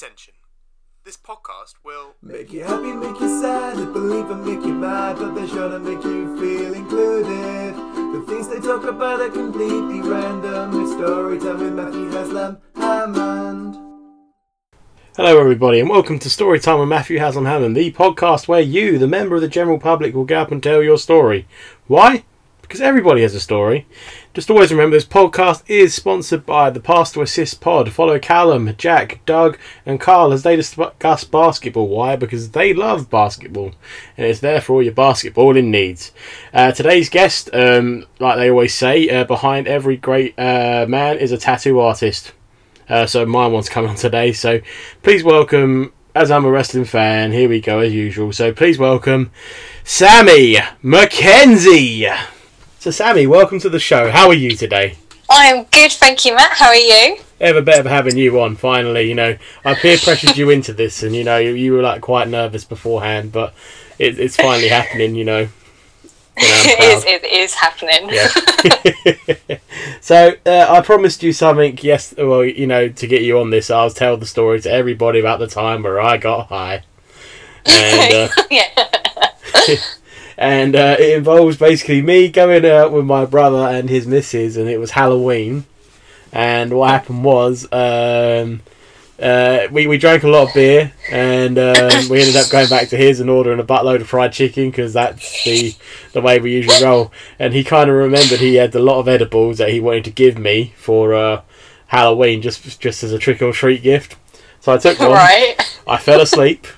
Attention. This podcast will. Make you happy, make you sad, believe and make you mad, but they're sure to make you feel included. The things they talk about are completely random. It's story time with Matthew Haslam Hammond. Hello, everybody, and welcome to Storytime with Matthew Haslam Hammond, the podcast where you, the member of the general public, will get up and tell your story. Why? Because everybody has a story. Just always remember this podcast is sponsored by the Pass to Assist Pod. Follow Callum, Jack, Doug, and Carl as they discuss basketball. Why? Because they love basketball, and it's there for all your basketballing needs. Uh, today's guest, um, like they always say, uh, behind every great uh, man is a tattoo artist. Uh, so mine wants come on today. So please welcome, as I'm a wrestling fan, here we go as usual. So please welcome Sammi Mackenzie. So Sammi, welcome to the show. How are you today? I'm good, thank you, Matt. How are you? Ever better having you on. Finally, you know, I peer pressured you into this, and you know, you, you were like quite nervous beforehand, but it, it's finally happening. You know. You know, I'm it is. It is happening. Yeah. so uh, I promised you something. Yes, well, you know, to get you on this, I'll tell the story to everybody about the time where I got high, and uh, yeah. And uh, it involves basically me going out with my brother and his missus, and it was Halloween. And what happened was, um, uh, we we drank a lot of beer, and um, we ended up going back to his and ordering a buttload of fried chicken because that's the the way we usually roll. And he kind of remembered he had a lot of edibles that he wanted to give me for uh, Halloween, just just as a trick or treat gift. So I took one. right. I fell asleep,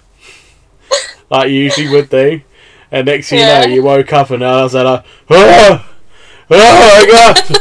like you usually would do. And next thing Yeah. you know, you woke up and I was like, oh, oh my god!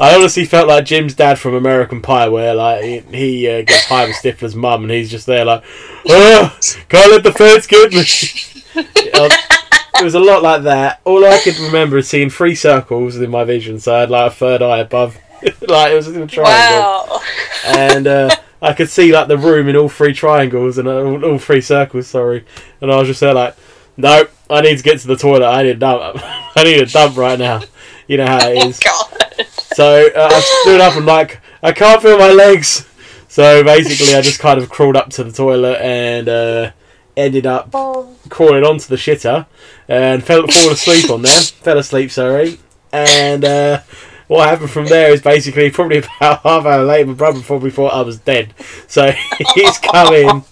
I honestly felt like Jim's dad from American Pie, where like he, he uh, gets high with Stifler's mum, and he's just there like, oh, can't let the feds get me. it was a lot like that. All I could remember is seeing three circles in my vision, so I had like a third eye above, like it was in a triangle Wow. and uh, I could see like the room in all three triangles and uh, all, all three circles. Sorry, and I was just there like, nope, I need to get to the toilet. I need a dump. I need a dump right now. You know how it is. Oh. God. So uh, I stood up and like I can't feel my legs. So basically, I just kind of crawled up to the toilet and uh, ended up Oh. crawling onto the shitter and fell fall asleep on there. fell asleep, sorry. And uh, what happened from there is basically probably about half hour later, my brother probably thought I was dead. So he's coming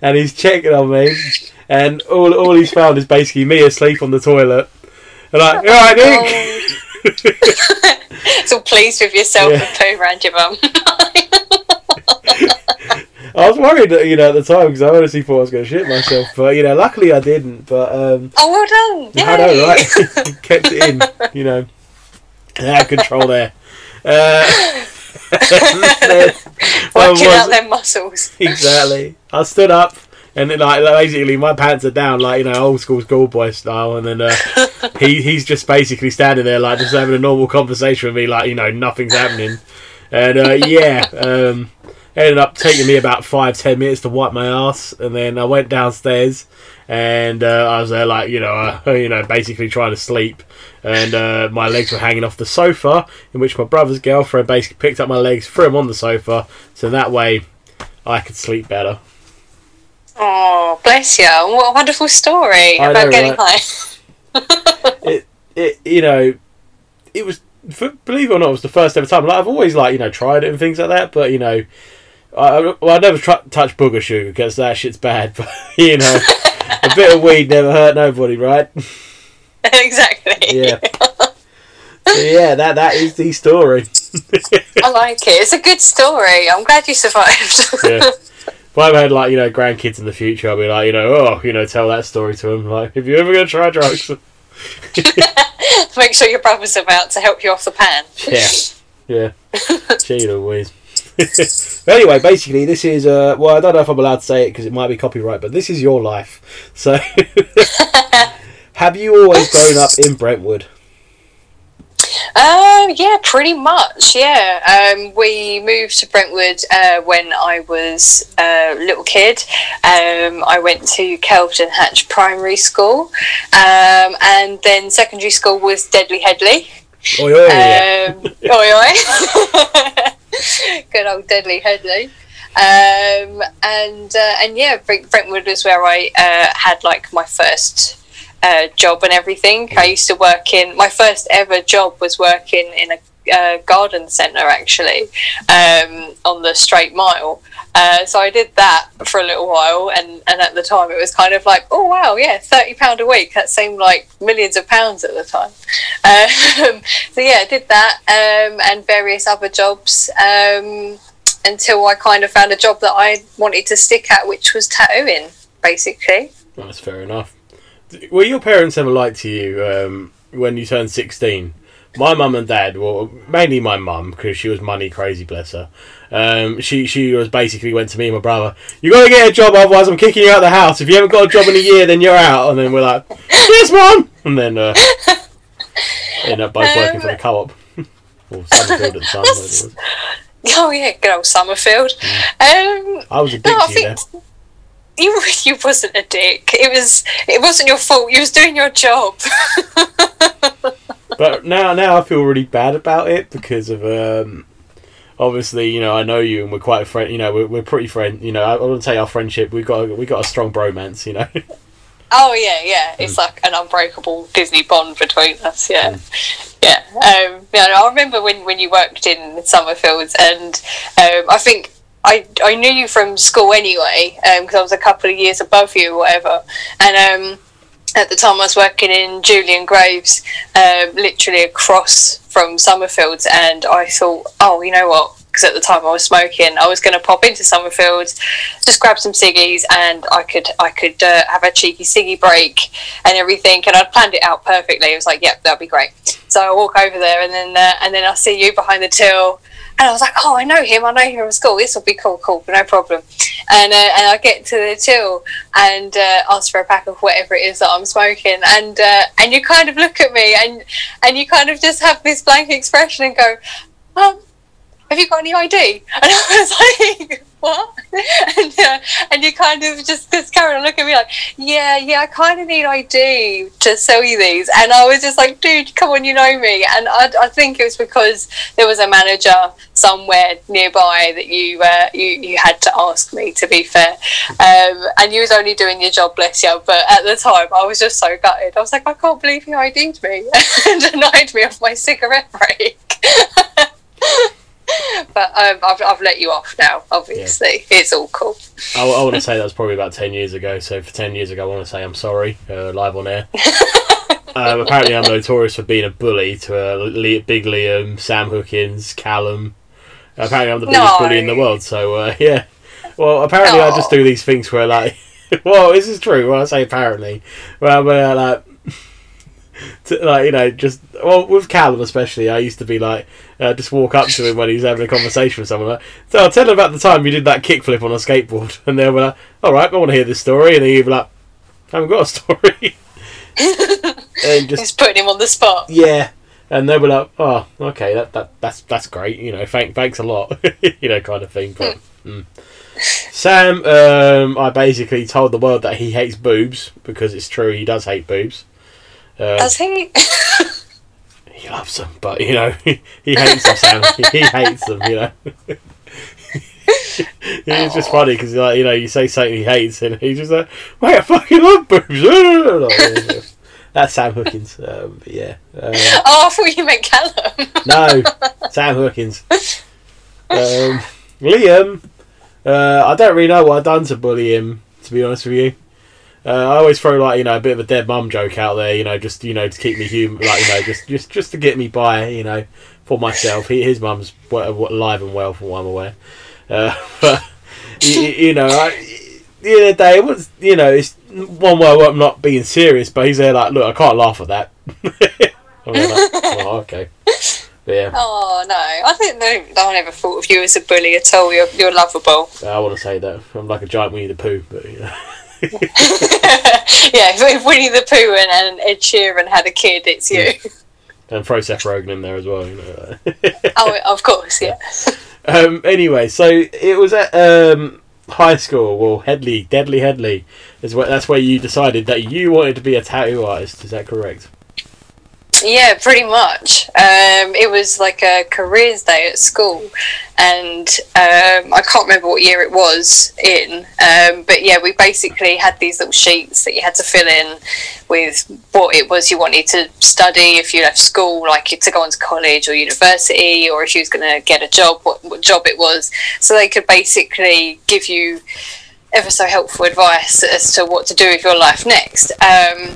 and he's checking on me, and all all he's found is basically me asleep on the toilet. And like, all right, Nick. so pleased with yourself Yeah. and poo around your bum. I was worried, that, you know, at the time because I honestly thought I was going to shit myself, but you know, luckily I didn't. But um, oh, well done. I know, right? Kept it in, you know. Had control there. Uh, then- Working was- out their muscles. exactly. I stood up, and then like basically my pants are down, like you know, old school schoolboy style, and then uh, he he's just basically standing there, like just having a normal conversation with me, like you know, nothing's happening, and uh, yeah. Um, ended up taking me about five ten minutes to wipe my ass, and then I went downstairs, and uh, I was there like you know, uh, you know, basically trying to sleep, and uh, my legs were hanging off the sofa, in which my brother's girlfriend basically picked up my legs, threw them on the sofa, so that way I could sleep better. Oh, bless you. What a wonderful story I about know, getting right? high. it, it you know, it was f- believe it or not, it was the first ever time. Like I've always like you know tried it and things like that, but you know, I I- well I never try, touch booger sugar because that shit's bad. But you know, a bit of weed never hurt nobody, right? exactly. Yeah. So, yeah, that that is the story. I like it. It's a good story. I'm glad you survived. yeah. If I had like you know grandkids in the future, I'll be like you know oh you know tell that story to them like if you ever gonna try drugs, Make sure your brother's about to help you off the pan. Yeah. Yeah. Gee Louise. But anyway, basically, this is, uh, well, I don't know if I'm allowed to say it because it might be copyright, but this is your life. So, have you always grown up in Brentwood? Um, yeah, pretty much. Yeah, um, we moved to Brentwood uh, when I was a little kid. Um, I went to Kelvedon Hatch Primary School, um, and then secondary school was Deadly Hedley. Oi, oi, yeah. Um, oi, oi. Good old Deadly Hedley. Um, and uh, and yeah, Brentwood was where I uh, had like my first uh, job and everything. I used to work in my first ever job was working in a uh, garden centre actually um, on the straight mile. Uh, so I did that for a little while, and, and at the time it was kind of like, oh wow, yeah, thirty pound a week. That seemed like millions of pounds at the time. Um, so yeah, I did that um, and various other jobs um, until I kind of found a job that I wanted to stick at, which was tattooing, basically. That's fair enough. Were your parents ever like to you um, when you turned 16? My mum and dad, well, mainly my mum, because she was money crazy, bless her. Um, she she was basically went to me and my brother, You got to get a job, otherwise I'm kicking you out of the house. If you haven't got a job in a year, then you're out. And then we're like, Yes, mum! And then uh, ended up both working for the co op. or Somerfield at the time. whatever it was. Oh yeah, good old Somerfield. Um, I was a dick No, I to you there. You you wasn't a dick. It was it wasn't your fault. You was doing your job. but now now I feel really bad about it because of um obviously you know I know you and we're quite a friend you know we're, we're pretty friend you know I, I wouldn't say our friendship we got a, we got a strong bromance you know oh yeah, yeah. It's like an unbreakable Disney bond between us. Yeah, yeah. Um, yeah. I remember when when you worked in Somerfields, and um, I think. I, I knew you from school anyway because I was a couple of years above you or whatever and um, at the time I was working in Julian Graves, um, literally across from Somerfields, and I thought, oh, you know what? Because at the time I was smoking, I was going to pop into Somerfields, just grab some ciggies, and I could I could uh, have a cheeky ciggy break and everything. And I'd planned it out perfectly. It was like, yep, that'd be great. So I walk over there, and then uh, and then I see you behind the till. And I was like, oh, I know him. I know him from school. This will be cool, cool, no problem. And uh, and I get to the till and uh, ask for a pack of whatever it is that I'm smoking. And uh, and you kind of look at me and and you kind of just have this blank expression and go, um, have you got any ID? And I was like, what? And, uh, and you kind of just, just carry look at me like, yeah, yeah, I kind of need ID to sell you these. And I was just like, dude, come on, you know me. And I, I think it was because there was a manager somewhere nearby that you uh, you, you had to ask me, to be fair. Um, and you was only doing your job, bless you. But at the time, I was just so gutted. I was like, I can't believe you ID'd me and denied me of my cigarette break. but um, I've, I've let you off now, obviously. It's all cool. I, I want to say that was probably about 10 years ago. So for 10 years ago I want to say I'm sorry uh, live on air. Um, apparently I'm notorious for being a bully to uh, Le- Big Liam Sam Hookins Callum. Apparently I'm the biggest No. bully in the world so uh, yeah. Well apparently I just do these things where like well this is true when I say apparently. Where, where like to, like you know, just well with Callum especially, I used to be like, uh, just walk up to him when he's having a conversation with someone. Like, so I'll tell him about the time you did that kickflip on a skateboard, and they'll be like, "All right, I want to hear this story," and he'd be like, "I haven't got a story," and just Just putting him on the spot. yeah, and they were like, "Oh, okay, that, that that's that's great," you know, thank thanks a lot, you know, kind of thing. But, mm. Sam, um, I basically told the world that he hates boobs because it's true, he does hate boobs. Uh, Does he? he loves them, but you know, he hates them. Sam, he hates them. You know. it's just funny because like you know you say something he hates and he's just like, "Mate, I fucking love boobs." That's Sam Hookins. Um, yeah. Um, Oh, I thought you meant Callum. no, Sam Hookins. Um, Liam, uh, I don't really know what I've done to bully him. To be honest with you, uh, I always throw like you know a bit of a dead mum joke out there. You know, just you know to keep me human, like you know, just just just to get me by. You know, for myself. He, his mum's alive and well, from what I'm aware. Uh, but you, you know, I, the other day, it was you know, it's one way I'm not being serious, but he's there like, look, I can't laugh at that. I'm like, oh, okay. But yeah. Oh no, I think no, no one ever thought of you as a bully at all. You're, you're lovable. I want to say that I'm like a giant Winnie the Pooh, but you know. yeah, if, Winnie the Pooh and, and Ed Sheeran had a kid, it's you. and throw Seth Rogen in there as well. You know. oh, of course, yeah. um, anyway, so it was at um, high school. Well, Hedley, Deadly Hedley, is where that's where you decided that you wanted to be a tattoo artist. Is that correct? Yeah, pretty much. Um, it was like a careers day at school, and um, I can't remember what year it was in. Um, but yeah, we basically had these little sheets that you had to fill in with what it was you wanted to study if you left school, like to go on to college or university, or if you was going to get a job, what, what job it was. So they could basically give you ever so helpful advice as to what to do with your life next. Um,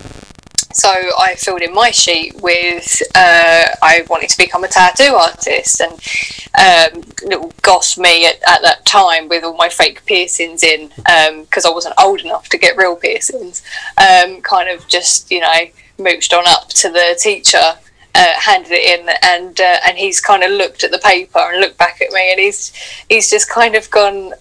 so I filled in my sheet with uh, I wanted to become a tattoo artist, and um, little goss me at, at, that time with all my fake piercings in because um, I wasn't old enough to get real piercings. Um, kind of just you know mooched on up to the teacher. Uh, handed it in, and uh, and he's kind of looked at the paper and looked back at me, and he's he's just kind of gone,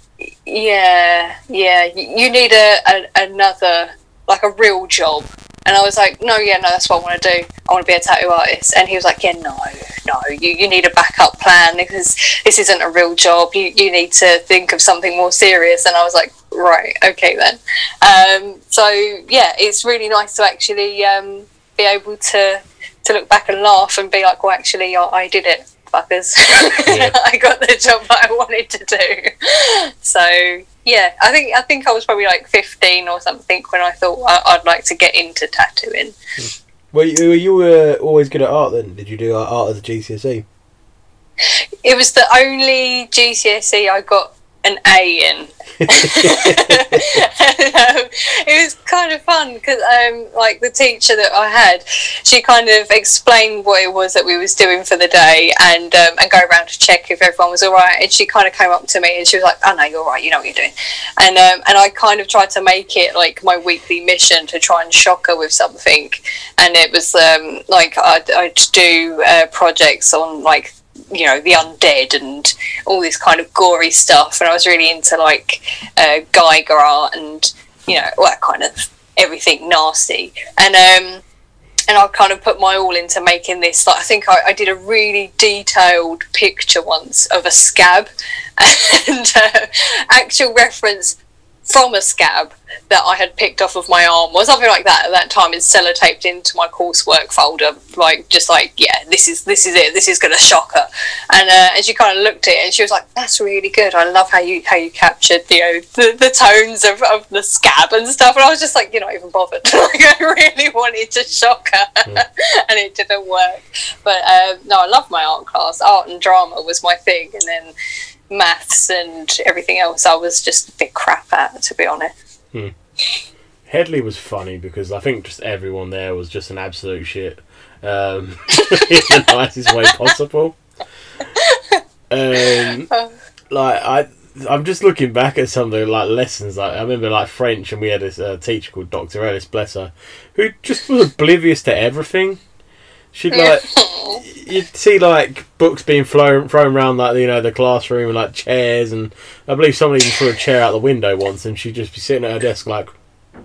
yeah, yeah, you need a, a another like a real job and I was like, no, yeah, no, that's what I want to do. I want to be a tattoo artist. And he was like, yeah, no, no, you, you need a backup plan because this isn't a real job. You, you need to think of something more serious. And I was like, right, okay then. Um, so, yeah, it's really nice to actually um, be able to, to look back and laugh and be like, well, actually, I, I did it. Fuckers. Yeah. I got the job that I wanted to do. So, yeah, I think I think I was probably like fifteen or something when I thought I, would like to get into tattooing. Were you, were you uh, always good at art then? Did you do art as a GCSE? It was the only GCSE I got an A in. um, it was kind of fun because, um, like the teacher that I had, she kind of explained what it was that we was doing for the day, and um, and go around to check if everyone was all right. And she kind of came up to me and she was like, "Oh no, you're all right. You know what you're doing." And um, and I kind of tried to make it like my weekly mission to try and shock her with something, and it was um, like I'd, I'd do uh, projects on like you know the undead and all this kind of gory stuff. And i was really into like uh, Giger art and you know that kind of everything nasty. And um and I kind of put my all into making this. Like I think I, I did a really detailed picture once of a scab, and uh, actual reference from a scab that I had picked off of my arm or something like that at that time is sellotaped into my coursework folder like just like yeah this is this is it this is gonna shock her. And uh, and she kind of looked at it and she was like that's really good. I love how you how you captured you know the, the tones of, of the scab and stuff. And I was just like you're not even bothered. Like I really wanted to shock her. Yeah. and it didn't work. But um, no I love my art class. Art and drama was my thing. And then maths and everything else I was just a bit crap at, to be honest. Hmm. Hedley was funny because I think just everyone there was just an absolute shit um, in the nicest way possible. Um, like I, I'm just looking back at some of the like lessons. Like I remember like French, and we had this uh, teacher called Doctor Ellis, bless her, who just was oblivious to everything. She'd like you'd see like books being thrown thrown around like you know the classroom and like chairs and I believe somebody even threw a chair out the window once and she'd just be sitting at her desk like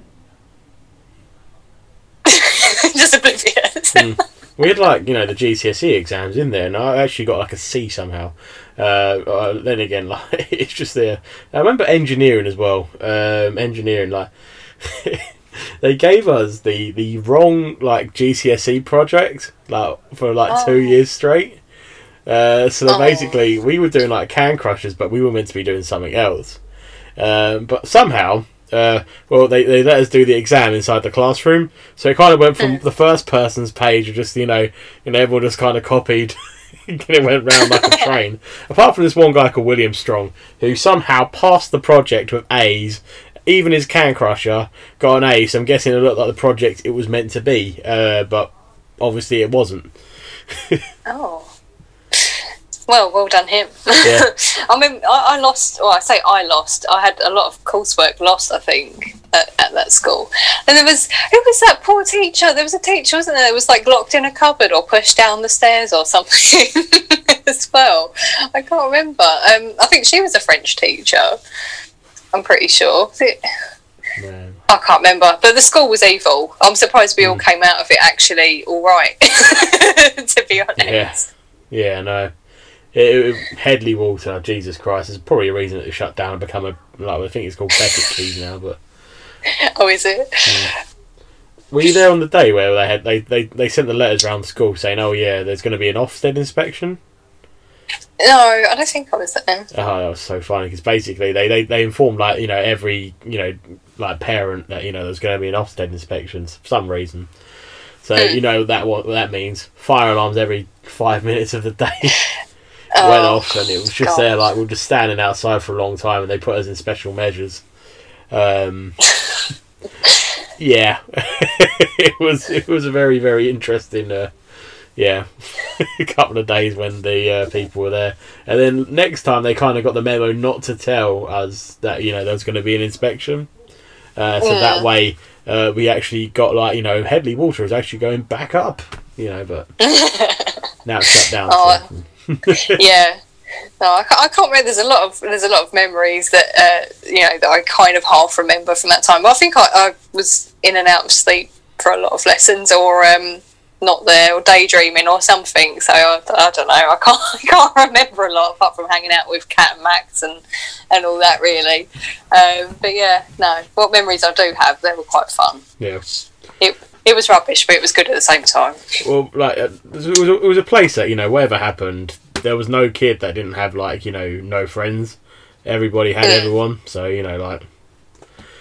just oblivious. mm. We had like you know the GCSE exams in there and I actually got like a C somehow. Uh, uh, then again, like it's just there. I remember engineering as well. Um, engineering like. they gave us the the wrong like GCSE project like for like oh. two years straight. Uh, so oh. basically, we were doing like can crushers, but we were meant to be doing something else. Um, but somehow, uh, well, they, they let us do the exam inside the classroom. So it kind of went from the first person's page, of just you know, and everyone just kind of copied. and it went round like a train. Apart from this one guy called William Strong, who somehow passed the project with A's even his Can Crusher got an A, so I'm guessing it looked like the project it was meant to be, uh, but obviously it wasn't. oh. Well, well done him. Yeah. I mean, I, I, lost. Well, I say I lost. I had a lot of coursework lost. I think at, at, that school, and there was who was that poor teacher? There was a teacher, wasn't there? That was like locked in a cupboard or pushed down the stairs or something as well. I can't remember. Um, I think she was a French teacher. I'm pretty sure. I can't remember, but the school was evil. I'm surprised we mm. all hmm. came out of it actually all right. to be honest. Yeah, yeah, no. It, it, Hedley Walter, Jesus Christ, is probably a reason that it shut down and become a like I think it's called Becket Keys now, but oh, is it? Were you there on the day where they had they, they, they sent the letters around the school saying, "Oh yeah, there's going to be an Ofsted inspection"? No, I don't think I was there. Oh, that was so funny because basically they, they, they informed like you know every you know like parent that you know there's going to be an Ofsted inspections for some reason. So Mm. you know that what that means. Fire alarms every five minutes of the day went Oh, off, and it was just God. there like we were just standing outside for a long time, and they put us in special measures. Um, yeah, it was it was a very very interesting. Uh, yeah, a couple of days when the uh, people were there, and then next time they kind of got the memo not to tell us that you know there was going to be an inspection, uh, so that way uh, we actually got like you know Hedley Walter is actually going back up, you know, but now it's shut down. Oh, so- yeah. No, I can't, I can't remember. There's a lot of there's a lot of memories that uh, you know that I kind of half remember from that time. But I think I, I was in and out of sleep for a lot of lessons, or um, not there, or daydreaming, or something. So I, I don't know. I can't I can't remember a lot apart from hanging out with Cat and Max and and all that really. Um, but yeah, no. What memories I do have, they were quite fun. yeah. It it was rubbish, but it was good at the same time. Well, like uh, it was, a, it was a place that you know whatever happened, there was no kid that didn't have like you know no friends. Everybody had Mm. everyone, so you know like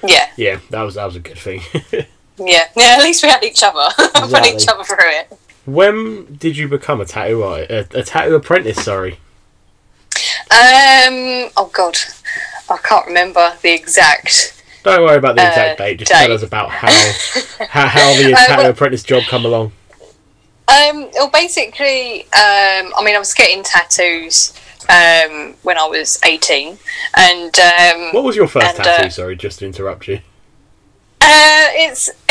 Yeah, yeah, that was that was a good thing. yeah, yeah. At least we had each other, put Exactly. each other through it. when did you become a tattoo a, a tattoo apprentice? Sorry. Um. Oh God, I can't remember the exact. Don't worry about the exact Uh, date. Just tell us about how how, how the Uh, tattoo well- apprentice job come along. Um. Well, basically, um. I mean, I was getting tattoos. Um. When I was eighteen, and um. What was your first and, tattoo? uh, Sorry, just to interrupt you. Uh, it's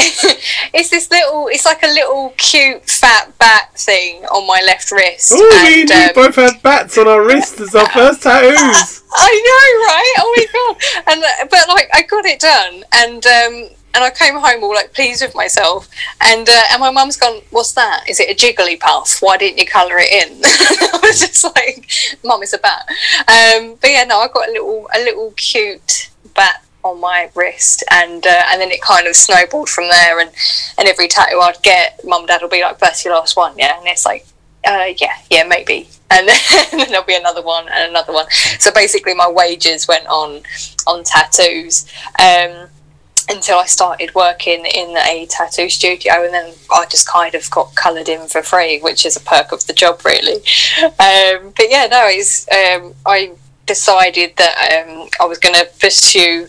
it's this little. It's like a little cute fat bat thing on my left wrist. Oh, me and and, you um, both had bats on our wrists as our first tattoos. I know, right? Oh my god! And uh, but like I got it done, and um, and I came home all like pleased with myself, and uh, and my mum's gone, "What's that? Is it a jigglypuff? Why didn't you colour it in?" I was just like, "Mum, it's a bat." Um, but yeah, no, I got a little a little cute bat on my wrist, and uh, and then it kind of snowballed from there, and and every tattoo I'd get, mum, dad will be like, "That's your last one, yeah," and it's like uh, yeah, yeah, maybe. And then, and then there'll be another one and another one. So basically, my wages went on on tattoos um, until I started working in a tattoo studio, and then I just kind of got coloured in for free, which is a perk of the job, really. Um, but yeah, no, it's um, I decided that um, I was going to pursue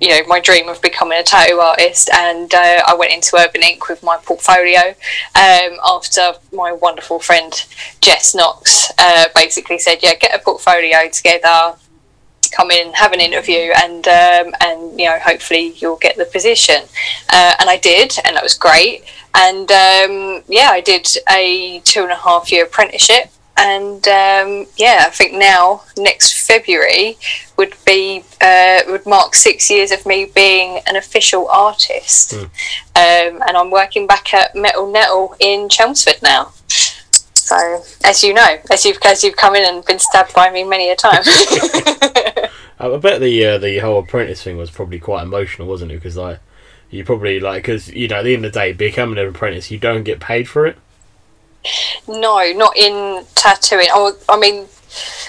you know my dream of becoming a tattoo artist and uh, I went into Urban Ink with my portfolio um, after my wonderful friend Jess Knox uh, basically said yeah get a portfolio together come in have an interview and um, and you know hopefully you'll get the position. Uh, and I did and that was great. And um, yeah I did a two and a half year apprenticeship and um, yeah I think now next February would be uh, would mark six years of me being an official artist um, and I'm working back at Metal Nettle in Chelmsford now so as you know as you've as you've come in and been stabbed by me many a time I bet the uh, the whole apprentice thing was probably quite emotional, wasn't it? Because like you probably like because you know at the end of the day, becoming an apprentice, you don't get paid for it. No, not in tattooing. Oh, I mean,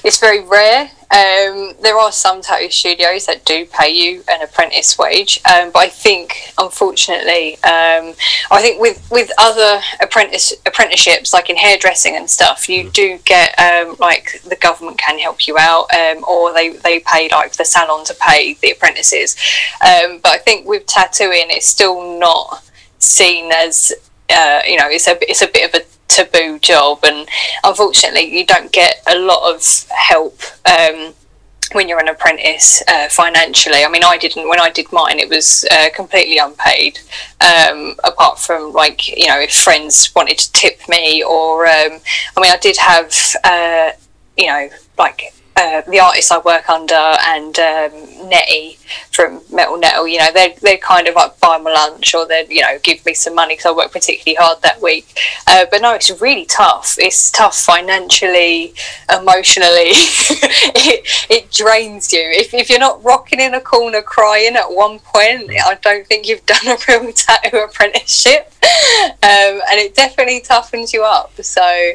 it's very rare. Um, there are some tattoo studios that do pay you an apprentice wage, um, but I think, unfortunately, um, I think with with other apprentice apprenticeships, like in hairdressing and stuff, you do get um, like the government can help you out, um, or they they pay like the salon to pay the apprentices. Um, but I think with tattooing, it's still not seen as uh, you know it's a it's a bit of a taboo job and unfortunately you don't get a lot of help um, when you're an apprentice uh, financially. I mean I didn't when I did mine it was uh, completely unpaid um, apart from like you know if friends wanted to tip me or um, I mean I did have uh, you know like uh, the artists I work under and um, Nettie from Metal Nettle, you know, they they kind of like buy my lunch or they you know give me some money because I work particularly hard that week. Uh, but no, it's really tough. It's tough financially, emotionally. it, it drains you. If, if you're not rocking in a corner crying at one point, I don't think you've done a real tattoo apprenticeship. Um, and it definitely toughens you up. So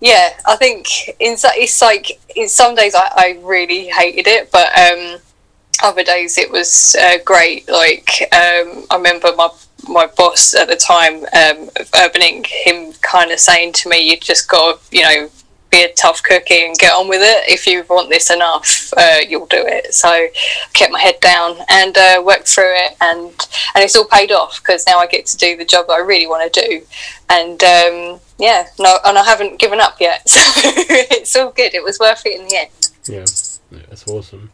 yeah, I think in, it's like in some days I, I really hated it, but um, other days it was uh, great. Like um, I remember my my boss at the time, um, Urban Ink, him kind of saying to me, "You just got to, you know." Be a tough cookie and get on with it. If you want this enough, uh, you'll do it. So, I kept my head down and uh, worked through it, and and it's all paid off because now I get to do the job that I really want to do, and um, yeah, no, and I haven't given up yet, so it's all good. It was worth it in the end. Yeah, yeah that's awesome.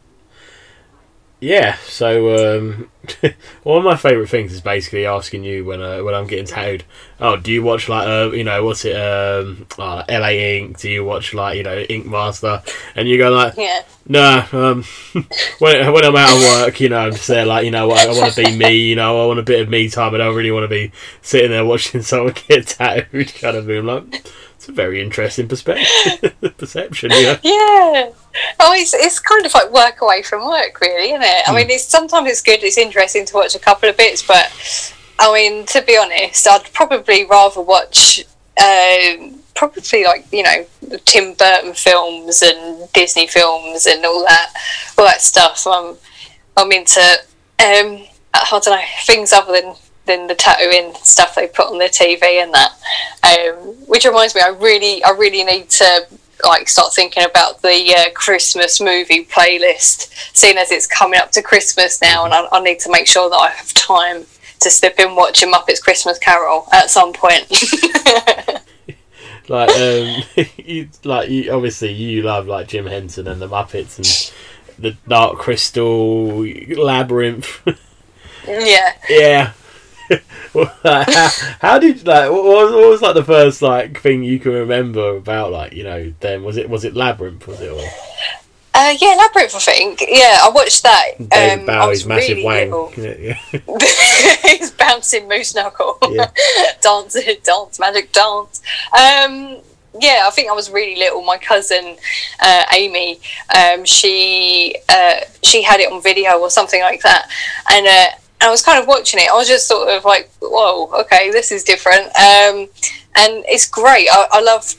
Yeah, so um, one of my favourite things is basically asking you when uh, when I'm getting tattooed. Oh, do you watch like uh, you know what's it um, uh, LA Ink? Do you watch like you know Ink Master? And you go like, yeah, no. Um, when when I'm out of work, you know, I'm just there like you know I, I want to be me. You know, I want a bit of me time. I don't really want to be sitting there watching someone get tattooed. Kind of thing. like it's a very interesting perspective perception. Yeah. Yeah. Oh, it's, it's kind of like work away from work, really, isn't it? I Hmm. mean, it's sometimes it's good. It's interesting to watch a couple of bits, but I mean, to be honest, I'd probably rather watch. Um, probably like you know Tim Burton films and Disney films and all that all that stuff. I'm I'm into um, I don't know things other than than the tattooing stuff they put on the TV and that. Um, which reminds me, I really I really need to like start thinking about the uh, Christmas movie playlist, seeing as it's coming up to Christmas now, and I, I need to make sure that I have time to slip in watching Muppets Christmas Carol at some point. like um, you like you obviously you love like Jim Henson and the Muppets and the Dark Crystal Labyrinth. yeah. yeah. How, how did like what was, what was like the first like thing you can remember about like you know then was it was it Labyrinth was it or Uh, yeah, Labyrinth, I think. Yeah, I watched that. David um, Bowie's massive really wang yeah, He's bouncing moose knuckle. Yeah. dance, dance, magic dance. Um, yeah, I think I was really little. My cousin uh, Amy, um, she uh, she had it on video or something like that, and uh, I was kind of watching it. I was just sort of like, "Whoa, okay, this is different," um, and it's great. I, I love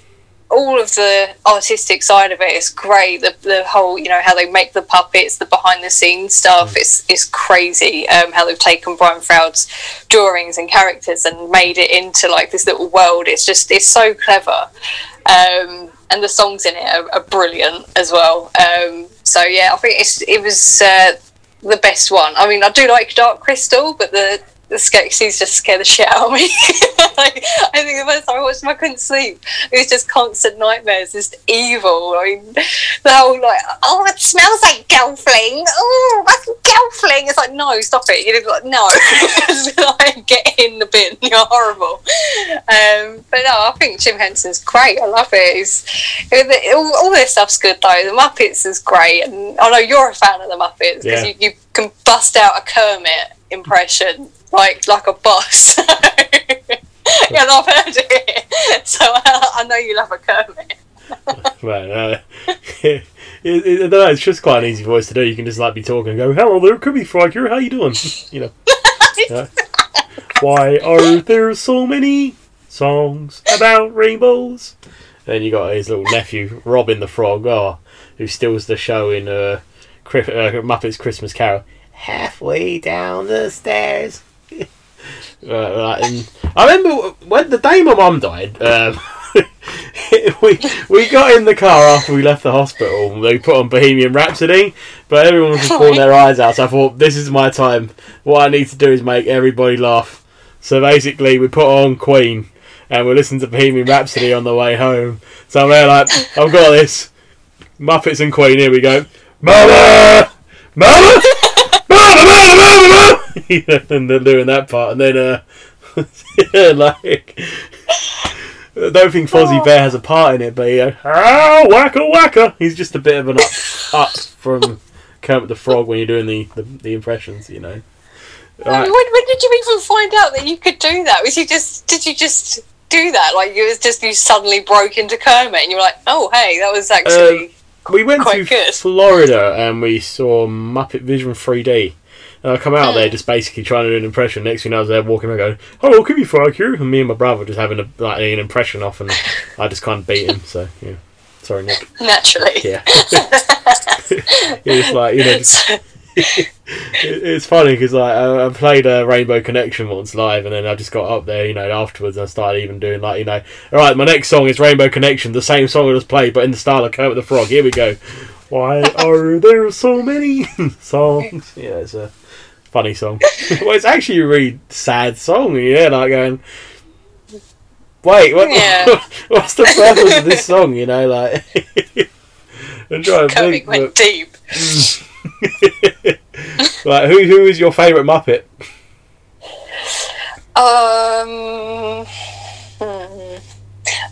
all of the artistic side of it. it is great. The, the whole, you know, how they make the puppets, the behind the scenes stuff. It's it's crazy. Um, how they've taken Brian Froud's drawings and characters and made it into like this little world. It's just it's so clever. Um, and the songs in it are, are brilliant as well. Um, so yeah, I think it's it was uh, the best one. I mean, I do like Dark Crystal, but the the Skeksis just scare the shit out of me. like, I think the first time I watched them, I couldn't sleep. It was just constant nightmares, just evil. I mean, the whole like, oh, it smells like gelfling. Oh, that's gelfling. It's like, no, stop it. You're like, no, like, get in the bin. You're horrible. Um, but no, I think Jim Henson's great. I love it. It's, it all, all this stuff's good though. The Muppets is great, and I know you're a fan of the Muppets because Yeah. you, you can bust out a Kermit impression like like a boss. yeah, I've heard it, so I, I know you love a Kermit. right uh, it, it, I know, it's just quite an easy voice to do. You can just like be talking and go hello there Kirby Frog here how you doing? You know. Why are there so many songs about rainbows? Then you got his little nephew Robin the Frog oh, who steals the show in uh, uh, Muppets Christmas Carol. Halfway down the stairs Uh, and I remember when the day my mum died. Um, we we got in the car after we left the hospital. and They put on Bohemian Rhapsody, but everyone was just pulling their eyes out. So I thought, this is my time. What I need to do is make everybody laugh. So basically, we put on Queen, and we listened to Bohemian Rhapsody on the way home. So I'm there like, I've got this. Muppets and Queen. Here we go. Mama, mama, mama, mama, mama, mama. You know, and they're doing that part, and then uh, yeah, like I don't think Fozzie Oh. Bear has a part in it, but yeah, uh, oh, ah, whacker whacker. He's just a bit of an up, up from Kermit the Frog when you're doing the, the, the impressions, you know. When, Right. when did you even find out that you could do that? Was you just did you just do that? Like it was just you suddenly broke into Kermit and you were like, oh hey, that was actually uh, We went Quite to good. Florida and we saw Muppet Vision 3D. And I come out Mm. there just basically trying to do an impression. Next thing I was there walking around going, "Hello, can you fuck you?" And me and my brother just having a, like an impression off, and I just kind of beat him. So yeah, sorry, Nick. naturally. Yeah, it's like you know, just, it's funny because like I, I played uh, Rainbow Connection once live, and then I just got up there, you know, afterwards I started even doing like you know, all right, my next song is Rainbow Connection, the same song I just played, but in the style of Kermit the Frog. Here we go. Why are there so many songs? Yeah, it's a funny song. well, it's actually a really sad song. Yeah, like going. Wait, what, Yeah. what's the purpose of this song? You know, like. I'm trying to think, went but- deep. like, who who is your favourite Muppet? Um, hmm.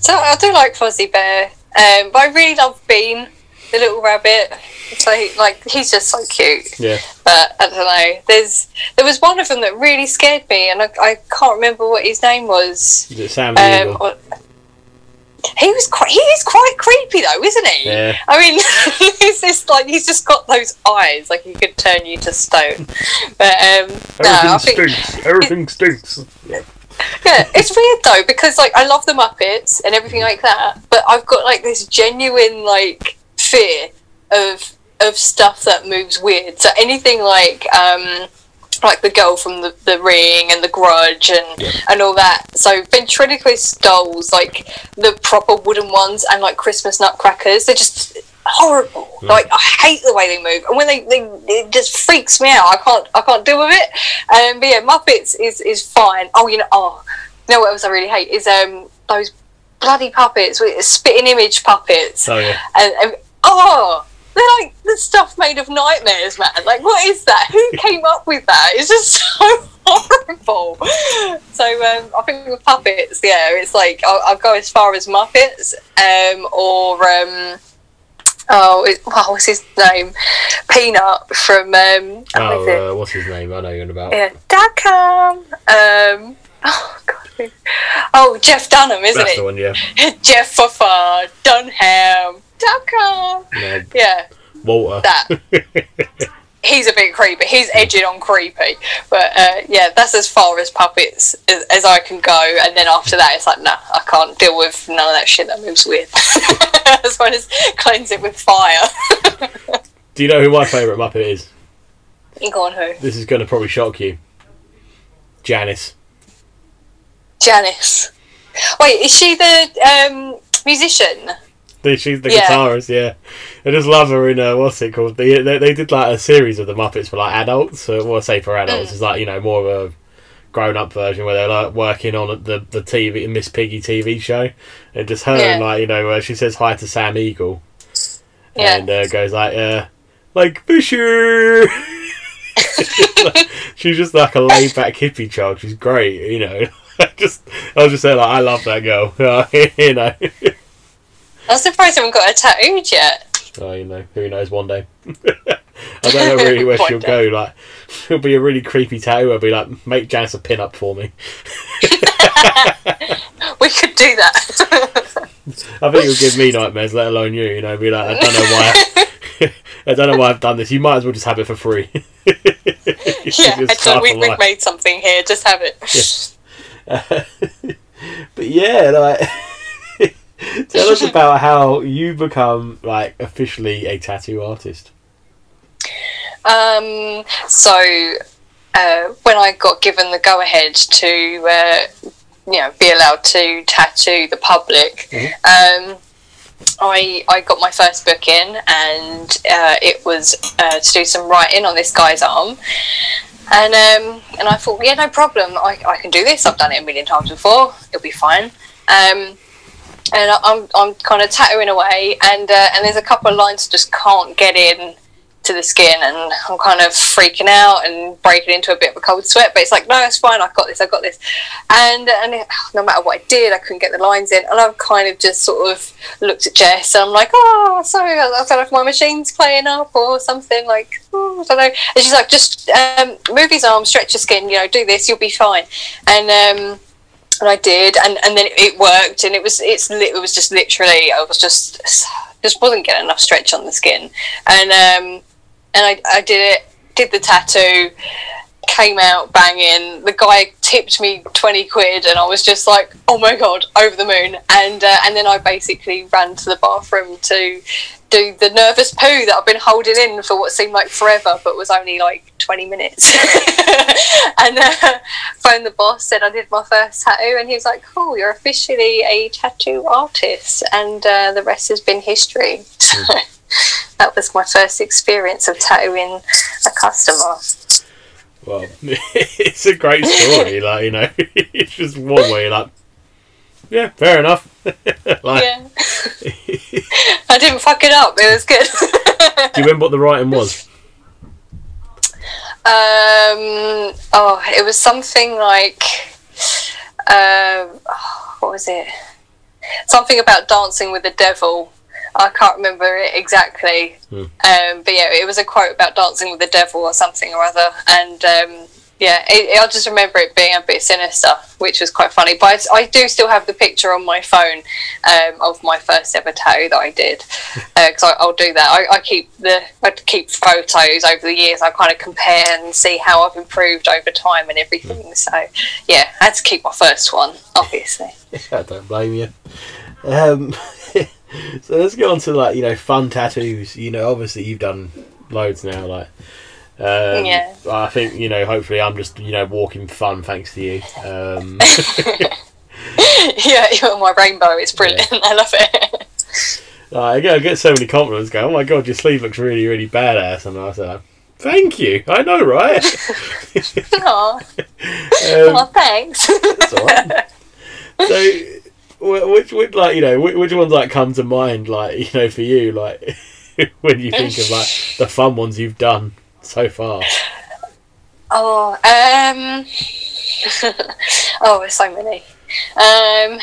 so I do like Fozzie Bear, um, but I really love Bean, the little rabbit. So he, like he's just so cute. Yeah, But I don't know. There's there was one of them that really scared me, and I, I can't remember what his name was. is it Sam the Um, or- he was quite he is quite creepy though, isn't he? Yeah. I mean, he's just like he's just got those eyes, like he could turn you to stone. But um, no, I think stinks. Everything stinks. yeah, it's weird though because like I love the Muppets and everything like that, but I've got like this genuine like fear of of stuff that moves weird. So anything like um like the girl from the, the ring and the grudge and and all that. So ventriloquist dolls, like the proper wooden ones and like Christmas nutcrackers, they're just horrible. Like I hate the way they move, and when they, they it just freaks me out. I can't I can't deal with it. Um, but yeah, Muppets is is fine. Oh, you know, oh, you know what else I really hate is um those bloody puppets with spitting image puppets, Oh yeah. and, and oh. They're like the stuff made of nightmares, man. Like, what is that? Who came up with that? It's just so horrible. So, um, I think with puppets, yeah, it's like I'll, I'll go as far as Muppets, um, or um, oh, it, wow, what's his name? Peanut from um, what is it? Oh, uh, what's his name? I know you're on about. Yeah, Duckham. Um, oh God, oh Jeff Dunham, isn't That's the it? one. Yeah. Jeff Fuffer, Dunham, Duckham. yeah. Yeah, Walter. that. He's a bit creepy. He's edging on creepy, but uh, yeah, that's as far as puppets as, as I can go. And then after that, it's like, nah, I can't deal with none of that shit that moves weird. as well as cleanse it with fire. Do you know who my favourite Muppet is? go on who? This is going to probably shock you. Janice. Janice. Wait, is she the um, musician? She's the Yeah. guitarist, yeah. I just love her in uh, what's it called? They, they they did like a series of the Muppets for like adults. So, well, I say for adults, Mm. it's like you know more of a grown up version where they're like working on the the TV Miss Piggy TV show, and just her Yeah. and like you know where she says hi to Sam Eagle, Yeah. and uh, goes like uh like Fisher. She's just like a laid back hippie child. She's great, you know. I just I was just saying like I love that girl, you know. I'm surprised I haven't got her tattooed yet. Oh, you know, who knows one day. I don't know really where she'll day. go. Like, it'll be a really creepy tattoo. I'll be like, make Janice a pin up for me. We could do that. I think it'll give me nightmares, let alone you. You know, be like, I don't know why. I don't know why I've done this. You might as well just have it for free. yeah, Just so we, a we've made something here. Just have it. but yeah, like, tell us about how you become like officially a tattoo artist. Um, so uh, when I got given the go ahead to, uh, you know, be allowed to tattoo the public, um, I I got my first book in, and uh, it was uh, to do some writing on this guy's arm. And um, and I thought, yeah, no problem. I, I can do this. I've done it a million times before. It'll be fine. Um, and I- I'm, I'm kind of tattooing away, and uh, and there's a couple of lines I just can't get in to the skin, and I'm kind of freaking out and breaking into a bit of a cold sweat. But it's like, no, it's fine. I've got this. I've got this. And and it, no matter what I did, I couldn't get the lines in, and I've kind of just sort of looked at Jess, and I'm like, oh, sorry, I don't know if my machine's playing up or something. Like, oh, I don't know. And she's like, just um, move his arm, stretch your skin. You know, do this, you'll be fine. And um, and I did, and, and then it worked, and it was it's it was just literally I was just just wasn't getting enough stretch on the skin, and um, and I, I did it, did the tattoo, came out banging. The guy tipped me twenty quid, and I was just like, oh my god, over the moon. And uh, and then I basically ran to the bathroom to do the nervous poo that I've been holding in for what seemed like forever, but was only like 20 minutes. and uh, phoned the boss, said I did my first tattoo, and he was like, "Cool, you're officially a tattoo artist," and uh, the rest has been history. So that was my first experience of tattooing a customer. Well, it's a great story. like you know, it's just one way. Like, yeah, fair enough. like, Yeah, I didn't fuck it up. It was good. do you remember what the writing was? Um, oh, it was something like, um, what was it? Something about dancing with the devil. I can't remember it exactly. Hmm. Um, but yeah, it was a quote about dancing with the devil or something or other. And um, yeah, it, I just remember it being a bit sinister, which was quite funny. But I, I do still have the picture on my phone um, of my first ever tattoo that I did because I I'll do that. I, I keep the I keep photos over the years. I kind of compare and see how I've improved over time and everything. So yeah, I had to keep my first one, obviously. I don't blame you. Um, so let's get on to like you know fun tattoos. You know, obviously you've done loads now. Like, um, Yeah. I think you know. Hopefully, I'm just you know walking fun thanks to you. Um, yeah, you're my rainbow. It's brilliant. I love it. I get, I get so many compliments. Going, oh my god, your sleeve looks really really badass, and I said, thank you. I know, right? Aw, um, aw, thanks. That's all right. So, which, which, like, you know, which, which ones like come to mind, like, you know, for you, like, when you think of like the fun ones you've done so far? Oh, um, oh, there's so many. Um,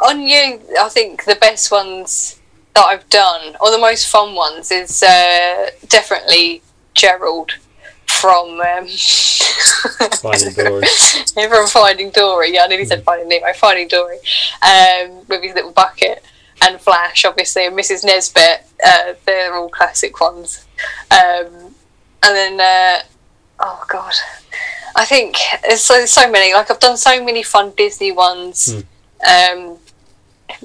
on you, I think the best ones that I've done, or the most fun ones, is uh, definitely Gerald from um, Finding Dory. from Finding Dory. Yeah, I nearly said Finding Nemo. Finding Dory, um, with his little bucket, and Flash, obviously, and Mrs. Nesbit. Uh, they're all classic ones. Um, and then, uh, oh god, I think there's so, so many. Like I've done so many fun Disney ones. Um,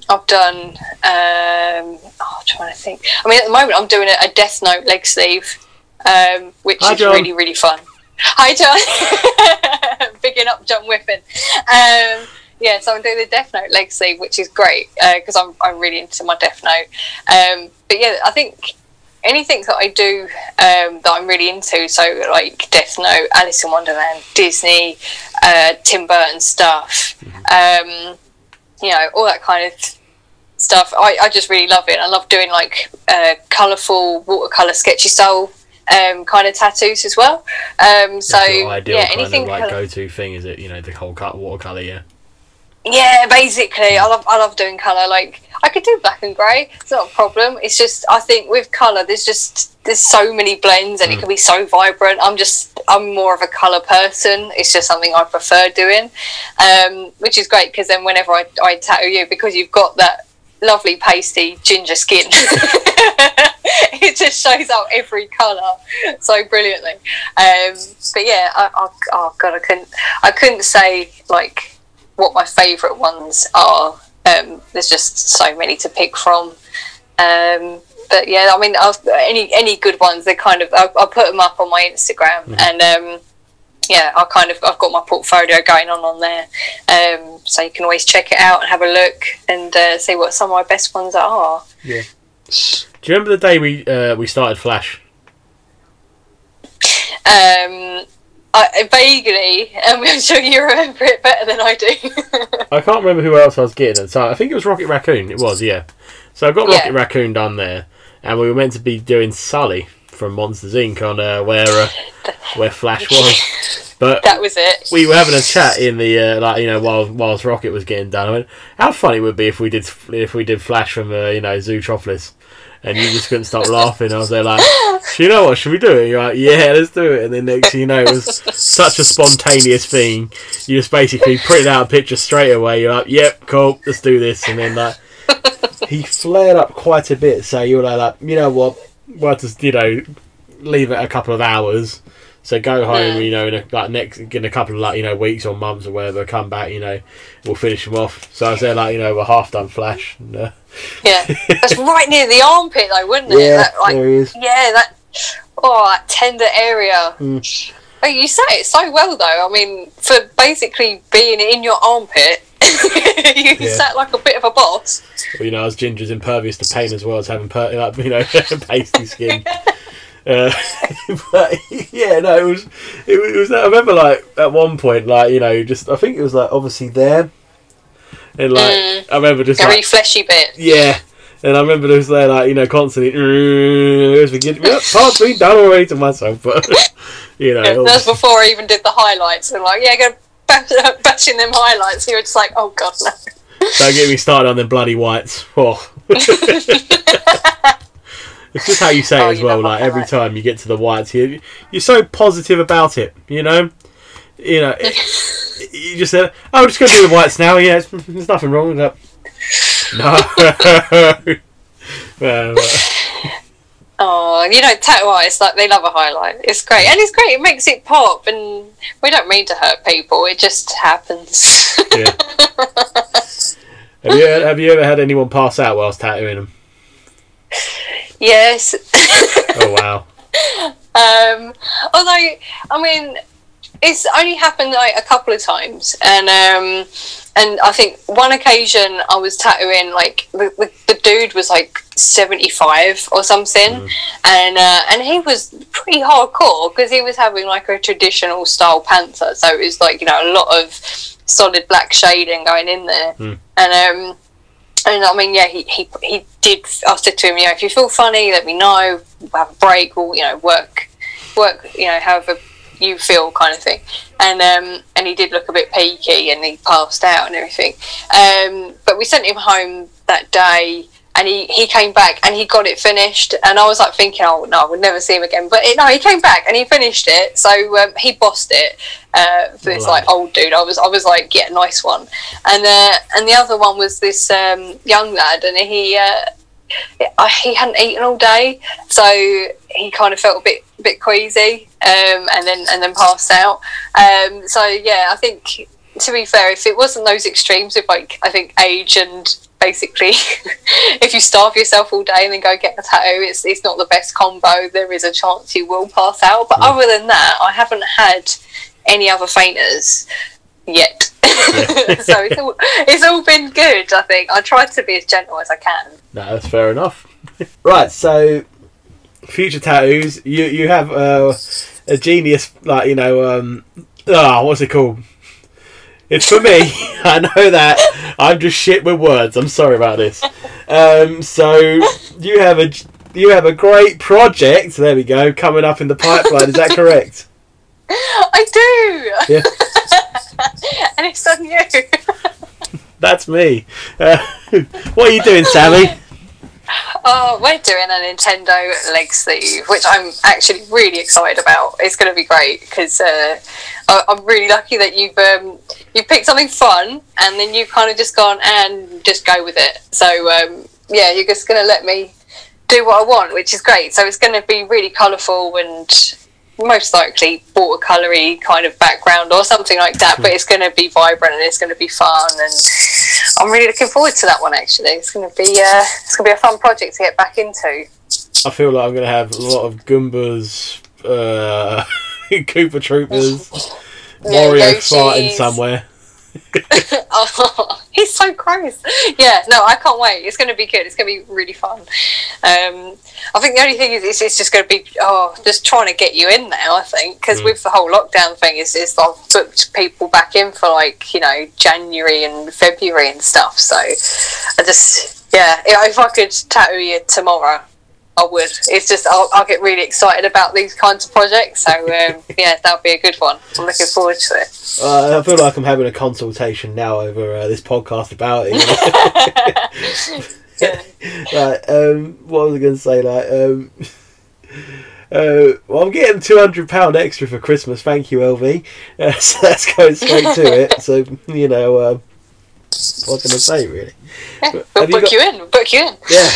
I've done. Um, oh, I'm trying to think. I mean, at the moment, I'm doing a, a Death Note leg sleeve, um, which Hi, is John. really really fun. Hi, John. Bigging up John Whiffen. Um, yeah, so I'm doing the Death Note Legacy, which is great because I'm I'm really into my Death Note. Um, but yeah, I think anything that I do um, that I'm really into, so like Death Note, Alice in Wonderland, Disney, uh, Tim Burton stuff, um, you know, all that kind of stuff. I, I just really love it. I love doing like uh, colourful watercolour sketchy style um, kind of tattoos as well. Um, so yeah, anything like colour- go-to thing, is it? You know, the whole cut watercolor, yeah. Yeah, basically, I love I love doing color. Like I could do black and grey; it's not a problem. It's just I think with color, there's just there's so many blends, and it can be so vibrant. I'm just I'm more of a color person. It's just something I prefer doing, um, which is great because then whenever I, I tattoo you, because you've got that lovely pasty ginger skin, it just shows out every color so brilliantly. Um, but yeah, I, I, oh god, I couldn't I couldn't say like what my favourite ones are. Um, there's just so many to pick from. Um, but yeah, I mean, I'll, any any good ones, they kind of I'll, I'll put them up on my Instagram, and um, yeah, I kind of I've got my portfolio going on on there, um, so you can always check it out and have a look and uh, see what some of my best ones are. Do you remember the day we uh, we started Flash? Um, I, vaguely, and I'm sure you remember it better than I do. I can't remember who else I was getting at time. I think it was Rocket Raccoon. It was, yeah. So I got Yeah. Rocket Raccoon done there, and we were meant to be doing Sully from Monsters Inc. on uh, where uh, where Flash was. But That was it. we were having a chat in the uh, like you know while whilst Rocket was getting done. I how funny it would be if we did if we did Flash from uh, you know Zootropolis, and you just couldn't stop laughing. I was there like, you know what? Should we do it? You're like, yeah, let's do it. And then next thing you know, it was such a spontaneous thing. You just basically printed out a picture straight away. You're like, yep, cool, let's do this. And then like he flared up quite a bit. So you were like, you know what? Well, just you know, leave it a couple of hours. So go home, Mm. you know, in a, like next in a couple of like you know weeks or months or whatever. Come back, you know, we'll finish them off. So I was there like you know we're half done Flash. And, uh, Yeah, that's right near the armpit, though, wouldn't it? Yeah, that, like, there he is. yeah, that oh, that tender area. Mm. Oh, you say it so well, though. I mean, for basically being in your armpit, you Yeah. sat like a bit of a boss. Well, you know, as Ginger's impervious to pain as well as having per- like, you know pasty skin. Uh, but yeah, no, it was, it was. It was. I remember like at one point, like you know, just I think it was like obviously there, and like Mm. I remember just Very like fleshy bit. yeah, and I remember just there like you know constantly. It was beginning. Part's been done already to myself, but you know, it That was- was before I even did the highlights. And like, yeah, go bash, bashing them highlights. You were just like, oh god, no. Don't get me started on them bloody whites. Oh. It's just how you say Oh, it as well. Like every time you get to the whites, you you're so positive about it. You know, you know. you just said, "Oh, I'm just going to do the whites now." Yeah, it's, there's nothing wrong with that. No. well, uh, Oh, you know, tattoo artists like they love a highlight. It's great, and it's great. It makes it pop, and we don't mean to hurt people. It just happens. yeah. have you have you ever had anyone pass out whilst tattooing them? Yes. Oh wow. Um, although, I mean, it's only happened like a couple of times, and um, and I think one occasion I was tattooing like the, the, the dude was like seventy five or something, and uh, and he was pretty hardcore because he was having like a traditional style panther, so it was like you know a lot of solid black shading going in there, Mm. and um. And I mean, yeah, he, he, he did. I said to him, you know, if you feel funny, let me know. We'll have a break. We'll, you know, work, work, you know, however you feel, kind of thing. And um, and he did look a bit peaky, and he passed out and everything. Um, but we sent him home that day, and he, he came back and he got it finished. And I was like thinking, oh no, I would never see him again. But it, no, he came back and he finished it. So um, he bossed it uh, for this like old dude. I was I was like, yeah, nice one. And uh, and the other one was this um, young lad, and he. Uh, he hadn't eaten all day, so he kind of felt a bit bit queasy, um, and then and then passed out. Um, so yeah, I think to be fair, if it wasn't those extremes of like I think age and basically if you starve yourself all day and then go get a tattoo, it's it's not the best combo. There is a chance you will pass out, but other than that, I haven't had any other fainters yet. so it's all, it's all been good. I think I tried to be as gentle as I can. No, that's fair enough. right, so future tattoos. You you have uh, a genius like you know um ah what's it called? It's for me. I know that I'm just shit with words. I'm sorry about this. Um, so you have a you have a great project. There we go, coming up in the pipeline. Is that correct? I do. Yeah. and it's on you. That's me. Uh, what are you doing, Sammi? Oh, we're doing a Nintendo leg sleeve, which I'm actually really excited about. It's going to be great because uh, I'm really lucky that you've um, you picked something fun and then you've kind of just gone and just go with it. So um, yeah, you're just going to let me do what I want, which is great. So it's going to be really colourful and most likely watercolory kind of background or something like that. But it's going to be vibrant and it's going to be fun, and I'm really looking forward to that one. Actually, it's going to be uh, it's going to be a fun project to get back into. I feel like I'm going to have a lot of Goombas, uh, Koopa Troopas, Wario farting somewhere. Oh, he's so gross. Yeah, no, I can't wait. It's going to be good. It's going to be really fun. Um, I think the only thing is, it's, it's just going to be oh, just trying to get you in now. I think because Mm. with the whole lockdown thing, is is I've booked people back in for like you know January and February and stuff. So I just yeah, if I could tattoo you tomorrow, I would. It's just I'll, I'll get really excited about these kinds of projects. So um, yeah, that'll be a good one. I'm looking forward to it. Uh, I feel like I'm having a consultation now over uh, this podcast about it. You know? like, um, what was I going to say? Like, um, uh, well, I'm getting two hundred pound extra for Christmas. Thank you, LV. Uh, so let's go straight to it. So you know, uh, what can I say really? We'll Have you book got- you in. Book you in. Yeah.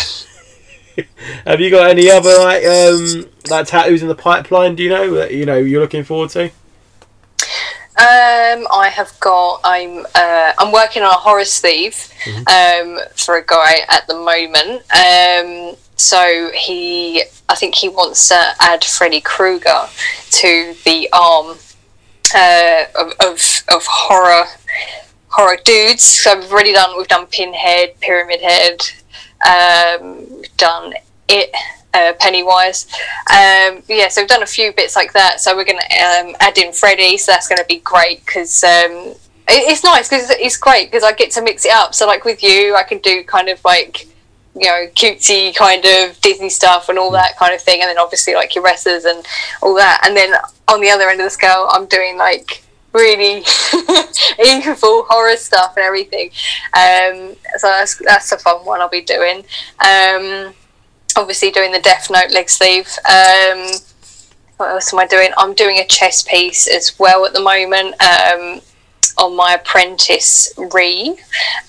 Have you got any other like um like tattoos in the pipeline? Do you know that you know you're looking forward to? Um, I have got. I'm. Uh, I'm working on a horror sleeve um, for a guy at the moment. Um, so he, I think he wants to add Freddy Krueger to the arm uh, of, of of horror horror dudes. So we've already done. We've done Pinhead, Pyramid Head. Um, done it. Uh, Pennywise, um, yeah. So we've done a few bits like that. So we're going to um, add in Freddy. So that's going to be great because um, it, it's nice because it's great because I get to mix it up. So like with you, I can do kind of like you know cutesy kind of Disney stuff and all that kind of thing, and then obviously like your wrestlers and all that. And then on the other end of the scale, I'm doing like really evil horror stuff and everything. Um, so that's that's a fun one I'll be doing. Um, obviously doing the Death Note leg sleeve. Um, what else am I doing? I'm doing a chess piece as well at the moment. Um, on my apprentice Ree.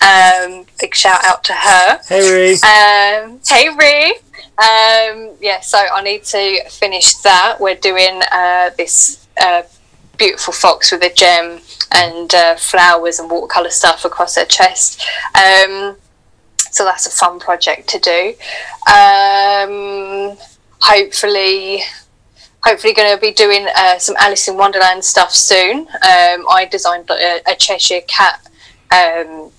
Um, big shout out to her. Hey, Ree. Um, hey Ree. Um, yeah, so I need to finish that. We're doing uh, this uh, beautiful fox with a gem and uh, flowers and watercolor stuff across her chest. Um, so that's a fun project to do. Um, hopefully, hopefully going to be doing uh, some Alice in Wonderland stuff soon. Um, I designed a, a Cheshire Cat um,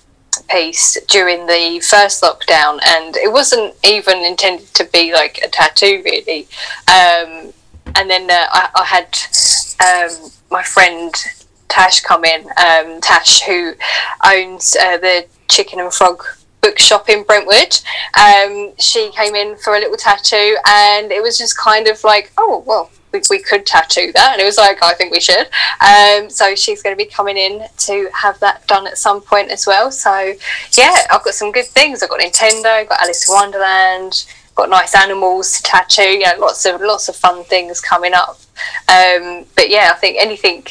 piece during the first lockdown, and it wasn't even intended to be like a tattoo, really. Um, and then uh, I, I had um, my friend Tash come in. Um, Tash, who owns uh, the Chicken and Frog bookshop in Brentwood. Um, she came in for a little tattoo, and it was just kind of like, oh well, we, we could tattoo that, and it was like, I think we should. Um, so she's going to be coming in to have that done at some point as well. So yeah, I've got some good things. I've got Nintendo, I've got Alice in Wonderland. Got nice animals to tattoo. Yeah, lots of lots of fun things coming up. Um, but yeah, I think anything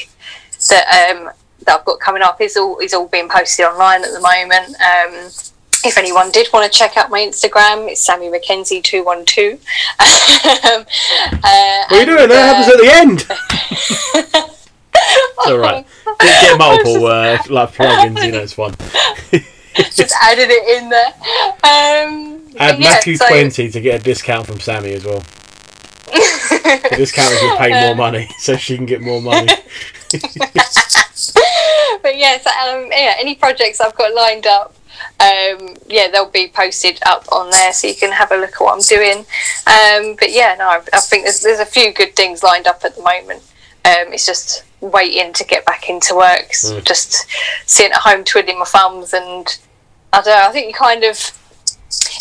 that um, that I've got coming up is all is all being posted online at the moment. Um, if anyone did want to check out my Instagram, it's Sammi Mackenzie two one two. Um, uh, What are you doing? That happens at the end. it's all right. Get, get multiple uh, like plugins. You know, it's fun. Just added it in there. Um, Add yeah, Matthew so- twenty to get a discount from Sammi as well. The discount is you pay more money, so she can get more money. but yeah, so, um, yeah, any projects I've got lined up, um, yeah, they'll be posted up on there, so you can have a look at what I'm doing. Um, but yeah, no, I, I think there's, there's a few good things lined up at the moment. Um, it's just waiting to get back into work, Mm. just sitting at home twiddling my thumbs, and I don't know. I think you kind of.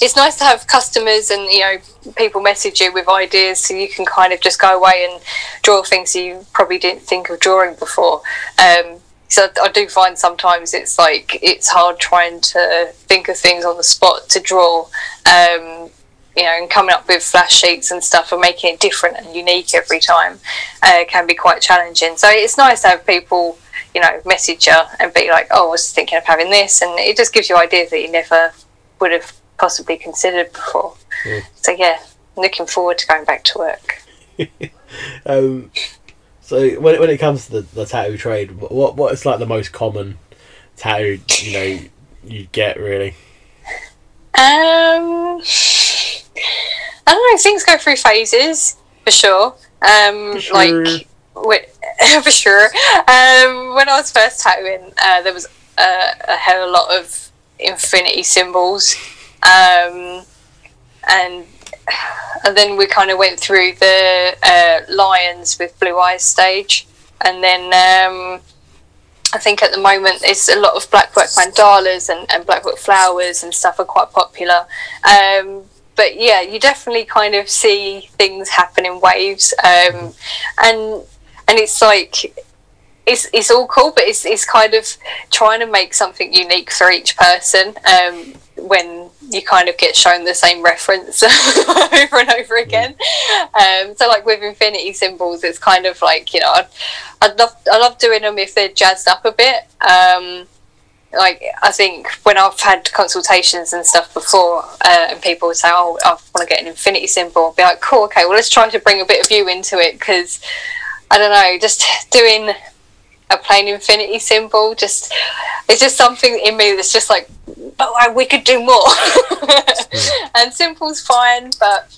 It's nice to have customers and you know people message you with ideas, so you can kind of just go away and draw things you probably didn't think of drawing before. Um, so I do find sometimes it's like it's hard trying to think of things on the spot to draw. Um, you know, and coming up with flash sheets and stuff and making it different and unique every time uh, can be quite challenging. So it's nice to have people, you know, message you and be like, "Oh, I was thinking of having this," and it just gives you ideas that you never would have possibly considered before. So yeah, looking forward to going back to work. Um, so when when it comes to the, the tattoo trade, what what is like the most common tattoo you know you get really? Um, I don't know. Things go through phases for sure. Um, For sure. like when, for sure. Um, when I was first tattooing, uh, there was uh, a hell of a lot of infinity symbols, um, and and then we kind of went through the uh, lions with blue eyes stage, and then. Um, I think at the moment it's a lot of blackwork mandalas and, and blackwork flowers and stuff are quite popular. Um, but yeah, you definitely kind of see things happen in waves, um, and and it's like it's it's all cool, but it's it's kind of trying to make something unique for each person. Um, when you kind of get shown the same reference over and over again. Um, so like with infinity symbols, it's kind of like you know, I'd, I'd love I love doing them if they're jazzed up a bit. Um, like I think when I've had consultations and stuff before, uh, and people would say, "Oh, I want to get an infinity symbol," I'd be like, "Cool, okay, well let's try to bring a bit of you into it," because I don't know, just doing a plain infinity symbol just it's just something in me that's just like but we could do more. And simple's fine but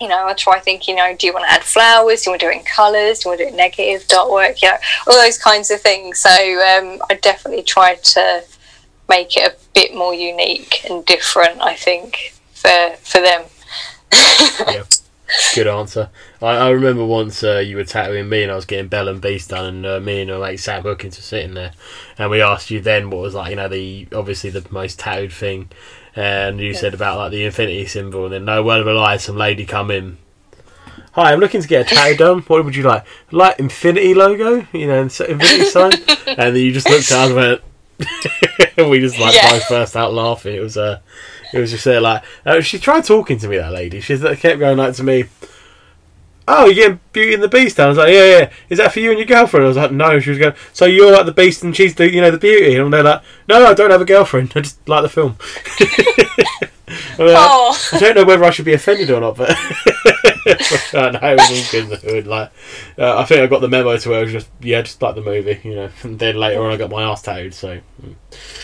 you know i try thinking you know do you want to add flowers? Do you want to do it in colors do you want to do it negative dot work you know all those kinds of things. So um, i definitely try to make it a bit more unique and different i think for for them. Good answer. I, I remember once uh, you were tattooing me and I was getting Belle and Beast done, and uh, me and like Sam Hookins were sitting there, and we asked you then what was like you know the obviously the most tattooed thing, and you said about like the infinity symbol, and then no word of a lie, some lady come in. Hi, I'm looking to get a tattoo done. What would you like? Like infinity logo, you know, infinity sign, and then you just looked at us and went. we just like Yeah. burst out laughing. It was uh, it was just there like uh, she tried talking to me that lady. She kept going like to me. Oh, you're getting Beauty and the Beast? And I was like, yeah, yeah. Is that for you and your girlfriend? I was like, no. She was going, so you're like the Beast and she's the, you know, the Beauty. And they're like, no, I don't have a girlfriend. I just like the film. I, mean, oh I don't know whether I should be offended or not, but uh, no, it was all good in the hood. Like, uh, I think I got the memo to where I was just, yeah, just like the movie, you know. And then later on, I got my ass tattooed. So, mm.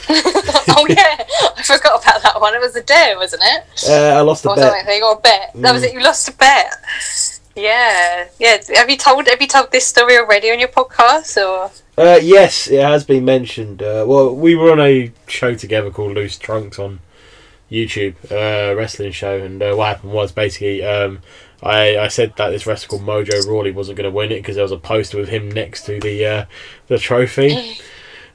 oh yeah i forgot about that one it was a dare wasn't it uh, I lost a or bet. something or a bet that was Mm. it you lost a bet yeah yeah have you told have you told this story already on your podcast or Uh, yes, it has been mentioned. Uh, well, we were on a show together called Loose Trunks on YouTube, uh, wrestling show, and uh, what happened was basically um, I, I said that this wrestler called Mojo Rawley wasn't going to win it because there was a poster with him next to the uh, the trophy.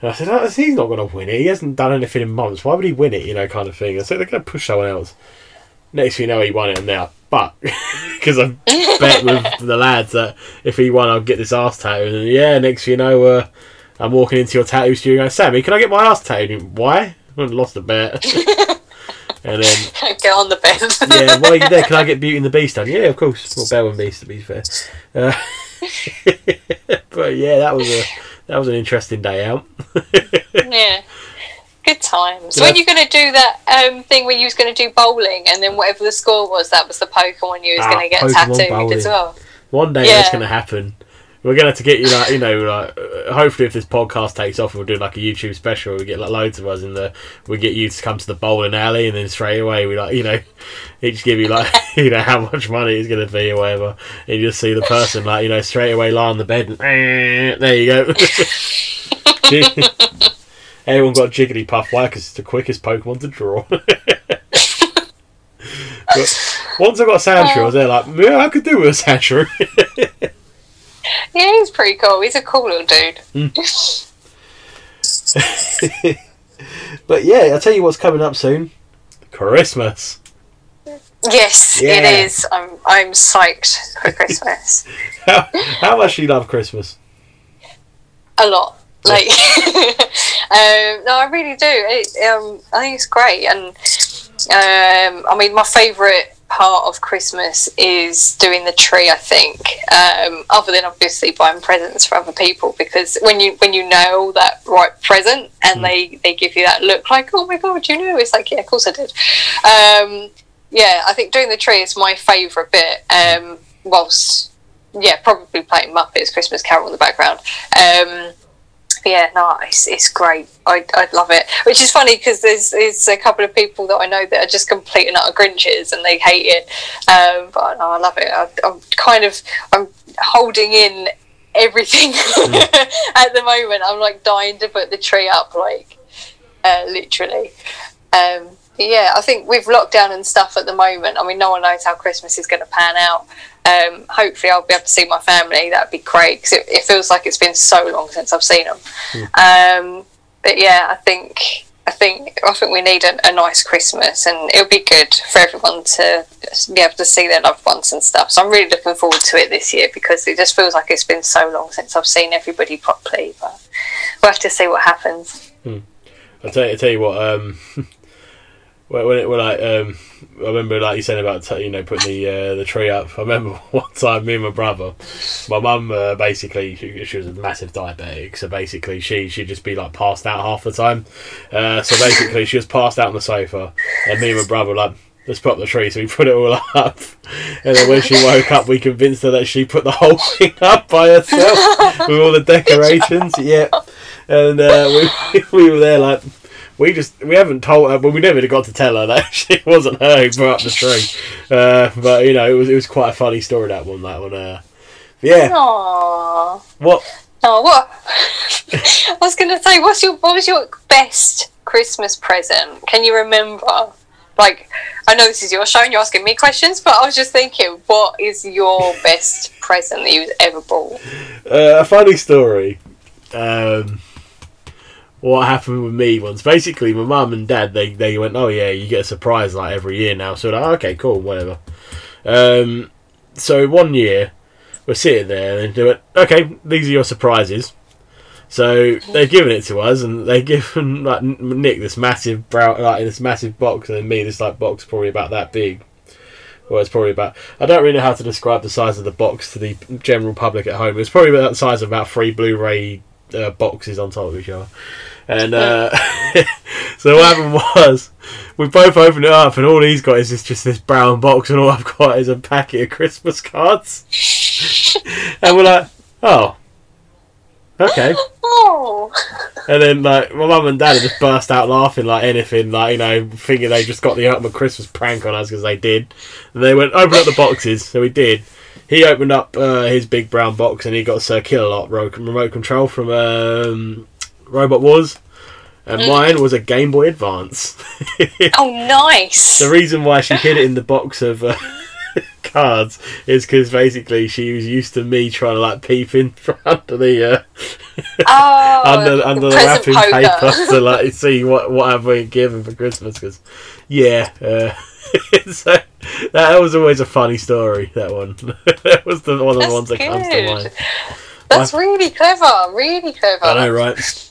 And I said, oh, he's not going to win it. He hasn't done anything in months. Why would he win it? You know, kind of thing. I said they're going to push someone else. Next thing you know, he won it and now. But because I bet with the lads that if he won, I'll get this ass tattooed. And yeah, next thing you know, uh, I'm walking into your tattoo studio going, Sammi, can I get my ass tattooed? Why? I lost a bet. and then, get on the bed yeah, while you're there, can I get Beauty and the Beast done? Yeah, of course. Well, Belle and Beast, to be fair. Uh, but yeah, that was a that was an interesting day out. yeah good times Yeah. when you going to do that um, thing where you was going to do bowling and then whatever the score was that was the pokemon you was Ah, going to get Pokemon tattooed bowling. as well One day that's going to happen. We're going to have to get you like you know like uh, hopefully if this podcast takes off we'll do like a YouTube special. We get like loads of us in the we get you to come to the bowling alley and then straight away we like you know each give you like you know how much money it's going to be or whatever. And you just see the person like you know straight away lie on the bed and there you go. Everyone got Jigglypuff. Why? Because it's the quickest Pokemon to draw. but once I got Sandshrew, I was there like, yeah, I could do with a Sandshrew. yeah he's pretty cool he's a cool little dude mm. but yeah, I'll tell you what's coming up soon. Christmas. yes Yeah. it is i'm i'm psyched for christmas How, how much do you love Christmas? a lot. Like, um, no, I really do. It, um, I think it's great, and um, I mean, my favourite part of Christmas is doing the tree. I think, um, other than obviously buying presents for other people, because when you when you know that right present and they they give you that look like, oh my god, you know, it's like, yeah, of course I did. Um, yeah, I think doing the tree is my favourite bit. Um, whilst yeah, probably playing Muppets Christmas Carol in the background. Yeah, no, it's, it's great. I, I love it. Which is funny because there's there's a couple of people that I know that are just complete and utter Grinches and they hate it. Um, but no, I love it. I, I'm kind of I'm holding in everything at the moment. I'm like dying to put the tree up, like uh, literally. Um, yeah, I think with lockdown and stuff at the moment, I mean, no one knows how Christmas is going to pan out. Um, hopefully, I'll be able to see my family. That'd be great because it, it feels like it's been so long since I've seen them. Um, but yeah, I think I think I think we need a, a nice Christmas, and it'll be good for everyone to be able to see their loved ones and stuff. So I'm really looking forward to it this year because it just feels like it's been so long since I've seen everybody properly. But we'll have to see what happens. I'll tell you, I'll tell you what. Um, when when, it, when I um, I remember like you said about you know putting the uh, the tree up. I remember one time me and my brother, my mum uh, basically she, she was a massive diabetic, so basically she she'd just be like passed out half the time. Uh, so basically she was passed out on the sofa, and me and my brother like. Let's put up the tree, so we put it all up. And then when she woke up, we convinced her that she put the whole thing up by herself with all the decorations. Yeah, and uh, we we were there like we just we haven't told her, but we never got to tell her that it wasn't her who put up the tree. Uh, but you know, it was it was quite a funny story that one. That one. Uh, yeah. Aww. What? Oh, what? I was going to say, what's your what was your best Christmas present? Can you remember? Like, I know this is your show and you're asking me questions, but I was just thinking, what is your best present that you've ever bought? Uh, a funny story. Um, what happened with me once? Basically, my mum and dad they they went, oh yeah, you get a surprise like every year now. So like, okay, cool, whatever. Um, so one year we're sitting there and they went, okay, these are your surprises. So they've given it to us, and they've given like Nick this massive like this massive box, and me this like box probably about that big. Well, it's probably about. I don't really know how to describe the size of the box to the general public at home. It's probably about the size of about three Blu-ray uh, boxes on top of each other. And uh, so what happened was, we both opened it up, and all he's got is just, just this brown box, and all I've got is a packet of Christmas cards. and we're like, oh, okay. Oh, And then like my mum and dad just burst out laughing like anything, like you know, thinking they just got the ultimate Christmas prank on us because they did. And they went open up the boxes, so we did. He opened up uh, his big brown box and he got a Sir Killalot remote control from um, Robot Wars, and mine was a Game Boy Advance. oh, nice. the reason why she hid it in the box of uh, cards is because basically she was used to me trying to like peep in from under the. Uh, Oh, under under the wrapping poker. paper to like see what what have we given for Christmas because yeah uh, so that was always a funny story that one that was the one of the That's ones that comes to mind That's really clever. Really clever. I know right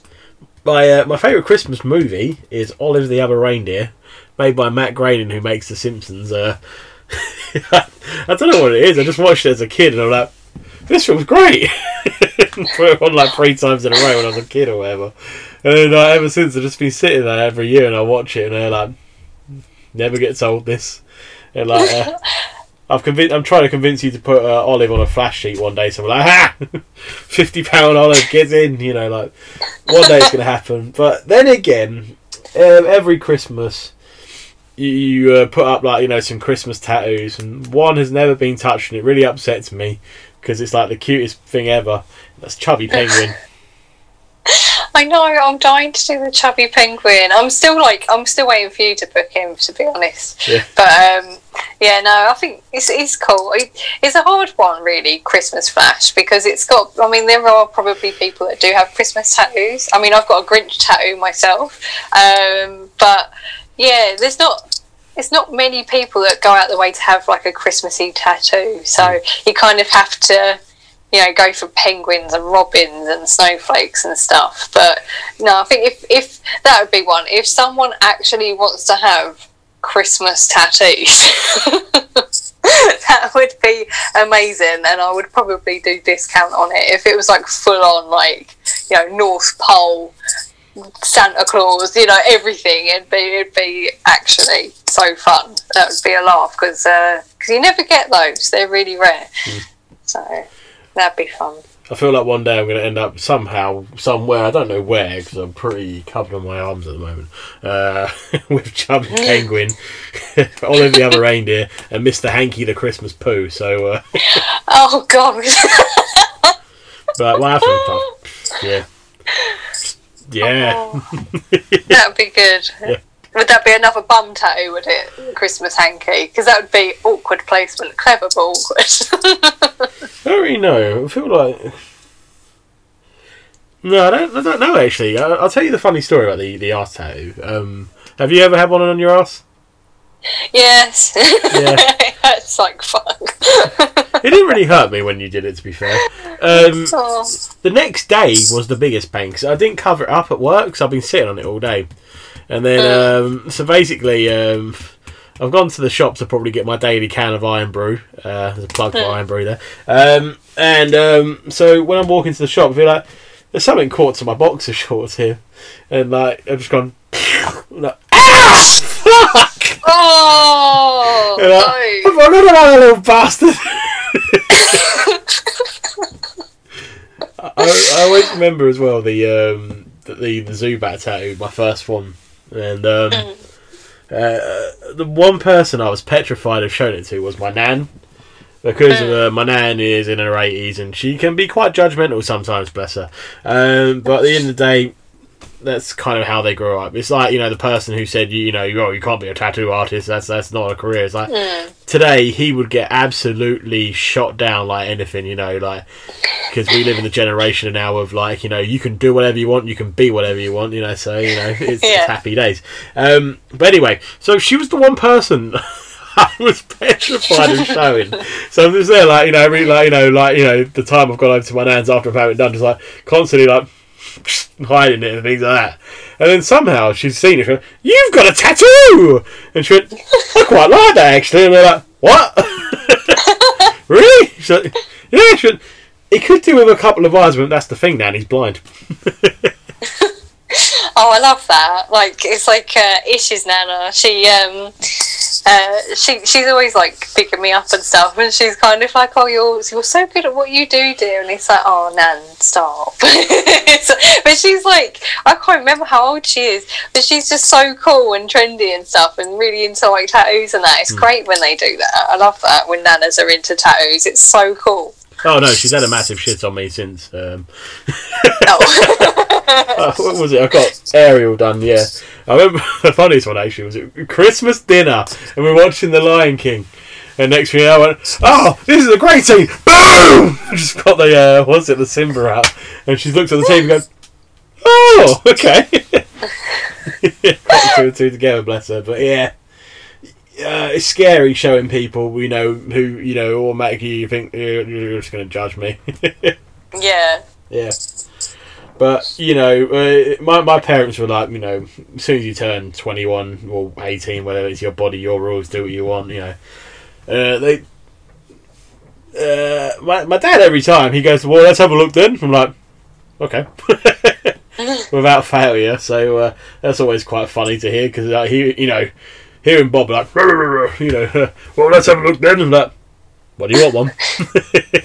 my uh, my favorite Christmas movie is Olive the Other Reindeer made by Matt Groening who makes The Simpsons uh, I don't know what it is I just watched it as a kid and I'm like this film's great put on like three times in a row when I was a kid or whatever. And uh, ever since, I've just been sitting there every year and I watch it and I like never gets old. This and like uh, I've convinced, I'm trying to convince you to put uh, Olive on a flash sheet one day. So I'm like, ha, fifty pound Olive gets in. You know, like one day it's gonna happen. But then again, um, every Christmas. You, you uh, put up like you know some Christmas tattoos, and one has never been touched, and it really upsets me because it's like the cutest thing ever. That's Chubby Penguin. I know. I'm dying to do the chubby penguin. I'm still like, I'm still waiting for you to book him. To be honest, Yeah. but um, yeah, no, I think it's it's cool. It's a hard one, really. Christmas Flash because it's got. I mean, there are probably people that do have Christmas tattoos. I mean, I've got a Grinch tattoo myself, um, but yeah, there's not. It's not many people that go out the way to have like a Christmassy tattoo, so you kind of have to you know, go for penguins and robins and snowflakes and stuff. But no, I think if, if that would be one. If someone actually wants to have Christmas tattoos, that would be amazing, and I would probably do discount on it if it was like full on, like you know, North Pole. Santa Claus, you know, everything. It'd be, it'd be actually so fun. That would be a laugh because because uh, you never get those. They're really rare. Mm. So that'd be fun. I feel like one day I'm going to end up somehow, somewhere, I don't know where, because I'm pretty covered on my arms at the moment, uh, with Chubby Penguin, Olive the Other Reindeer, and Mr. Hanky the Christmas Pooh. So, uh, Oh god. but what happened? Oh, yeah. Yeah. Oh, that'd be good. Yeah. Would that be another bum tattoo, would it? Christmas hanky? Because that would be awkward placement. Clever but awkward. I don't really know. I feel like. No, I don't. I don't know actually. I, I'll tell you the funny story about the the arse tattoo. Um, have you ever had one on your ass? Yes. Yeah. it's like fuck. It didn't really hurt me when you did it. To be fair, um, Oh. the next day was the biggest pain because I didn't cover it up at work because I've been sitting on it all day, and then um, so basically. Um, I've gone to the shop to probably get my daily can of Irn-Bru. Uh, there's a plug for Irn-Bru there. Um, and um, so when I'm walking to the shop, I feel like there's something caught to my boxer shorts here, and like I've just gone. like, ah! Fuck! Oh And I, I forgot about that little bastard. I, I always remember as well the um, the, the the Zubat tattoo, my first one, and um, uh, the one person I was petrified of showing it to was my nan. Because uh, my nan is in her eighties and she can be quite judgmental sometimes, bless her. Um, but at the end of the day, that's kind of how they grow up. It's like you know the person who said you, you know oh, you can't be a tattoo artist. That's that's not a career. It's like today he would get absolutely shot down like anything. You know, like because we live in the generation now of like you know you can do whatever you want, you can be whatever you want. You know, so you know it's, Yeah. it's happy days. Um, but anyway, so she was the one person. I was petrified of showing. So I'm just there, like you know, really, like you know, like you know, the time I've gone over to my nan's after I've had it done, just like constantly like hiding it and things like that. And then somehow she's seen it. She went, "You've got a tattoo!" And she went, "I quite like that actually." And we're like, "What? really?" She's like, "Yeah." She went, "He could do with a couple of eyes, but that's the thing, Nan. He's blind." Oh, I love that. Like it's like uh, Ish's nana. She um uh she she's always like picking me up and stuff, and she's kind of like, "Oh, you're you're so good at what you do, dear." And it's like, "Oh, Nan, stop." So- but she's like, I can't remember how old she is, but she's just so cool and trendy and stuff, and really into like tattoos and that. It's great when they do that. I love that when nanas are into tattoos. It's so cool. Oh no, she's had a massive shit on me since. Um, Oh. uh, what was it? I got Ariel done. Yeah, I remember the funniest one actually was it Christmas dinner, and we are watching The Lion King. And next thing I went, oh, this is a great scene! Boom! I just got the uh, what's it, the Simba out, and she looks at the TV and goes, oh, okay. yeah, the two and two together, bless her. But yeah, uh, it's scary showing people, you know, who you know automatically you think you're, just going to judge me. yeah. Yeah. But, you know, uh, my, my parents were like, you know, as soon as you turn 21 or 18, whatever, it's your body, your rules, do what you want, you know. Uh, they. Uh, my, my dad, every time, he goes, well, let's have a look then. I'm like, okay. Without failure. So uh, that's always quite funny to hear because, uh, he, you know, hearing Bob like, you know, well, let's have a look then. I'm like, what do you want, one?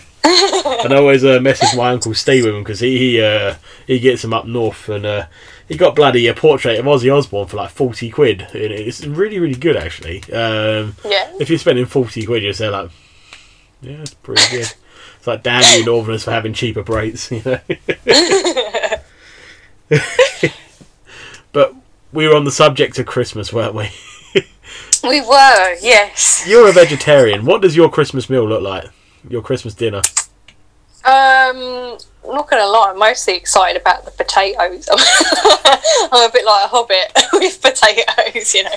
and I always uh, message my uncle Steve with him because he he, uh, he gets him up north and uh, he got bloody a portrait of Ozzy Osbourne for like forty quid. And it's really really good actually. Um, Yeah. if you're spending forty quid, you're saying like, yeah, it's pretty good. It's like damn you Northerners for having cheaper rates, you know. but we were on the subject of Christmas, weren't we? We were, yes. You're a vegetarian. What does your Christmas meal look like? Your Christmas dinner? Um, not gonna lie, I'm mostly excited about the potatoes. I'm a bit like a hobbit with potatoes, you know.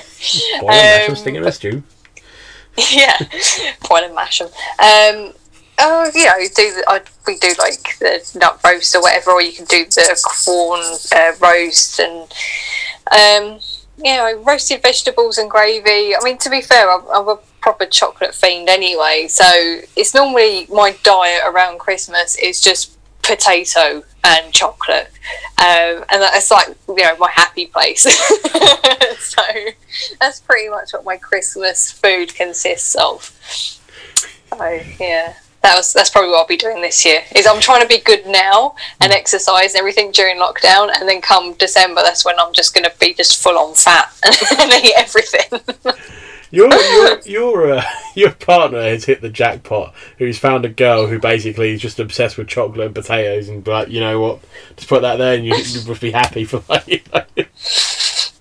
Boy, I was Um, thinking of a stew. yeah, boil and mash them. Um, oh, you know, do the, I, we do like the nut roast or whatever, or you can do the corn uh, roast and um, you know, roasted vegetables and gravy. I mean, to be fair, I'm, I'm a proper chocolate fiend anyway, so it's normally my diet around Christmas is just potato and chocolate, um, and that's like you know my happy place. so that's pretty much what my Christmas food consists of. So yeah, that was that's probably what I'll be doing this year. Is I'm trying to be good now and exercise and everything during lockdown, and then come December, that's when I'm just going to be just full on fat and eat everything. Your your your uh, your partner has hit the jackpot. Who's found a girl who basically is just obsessed with chocolate and potatoes, and like you know what, just put that there, and you you must be happy for like. You know.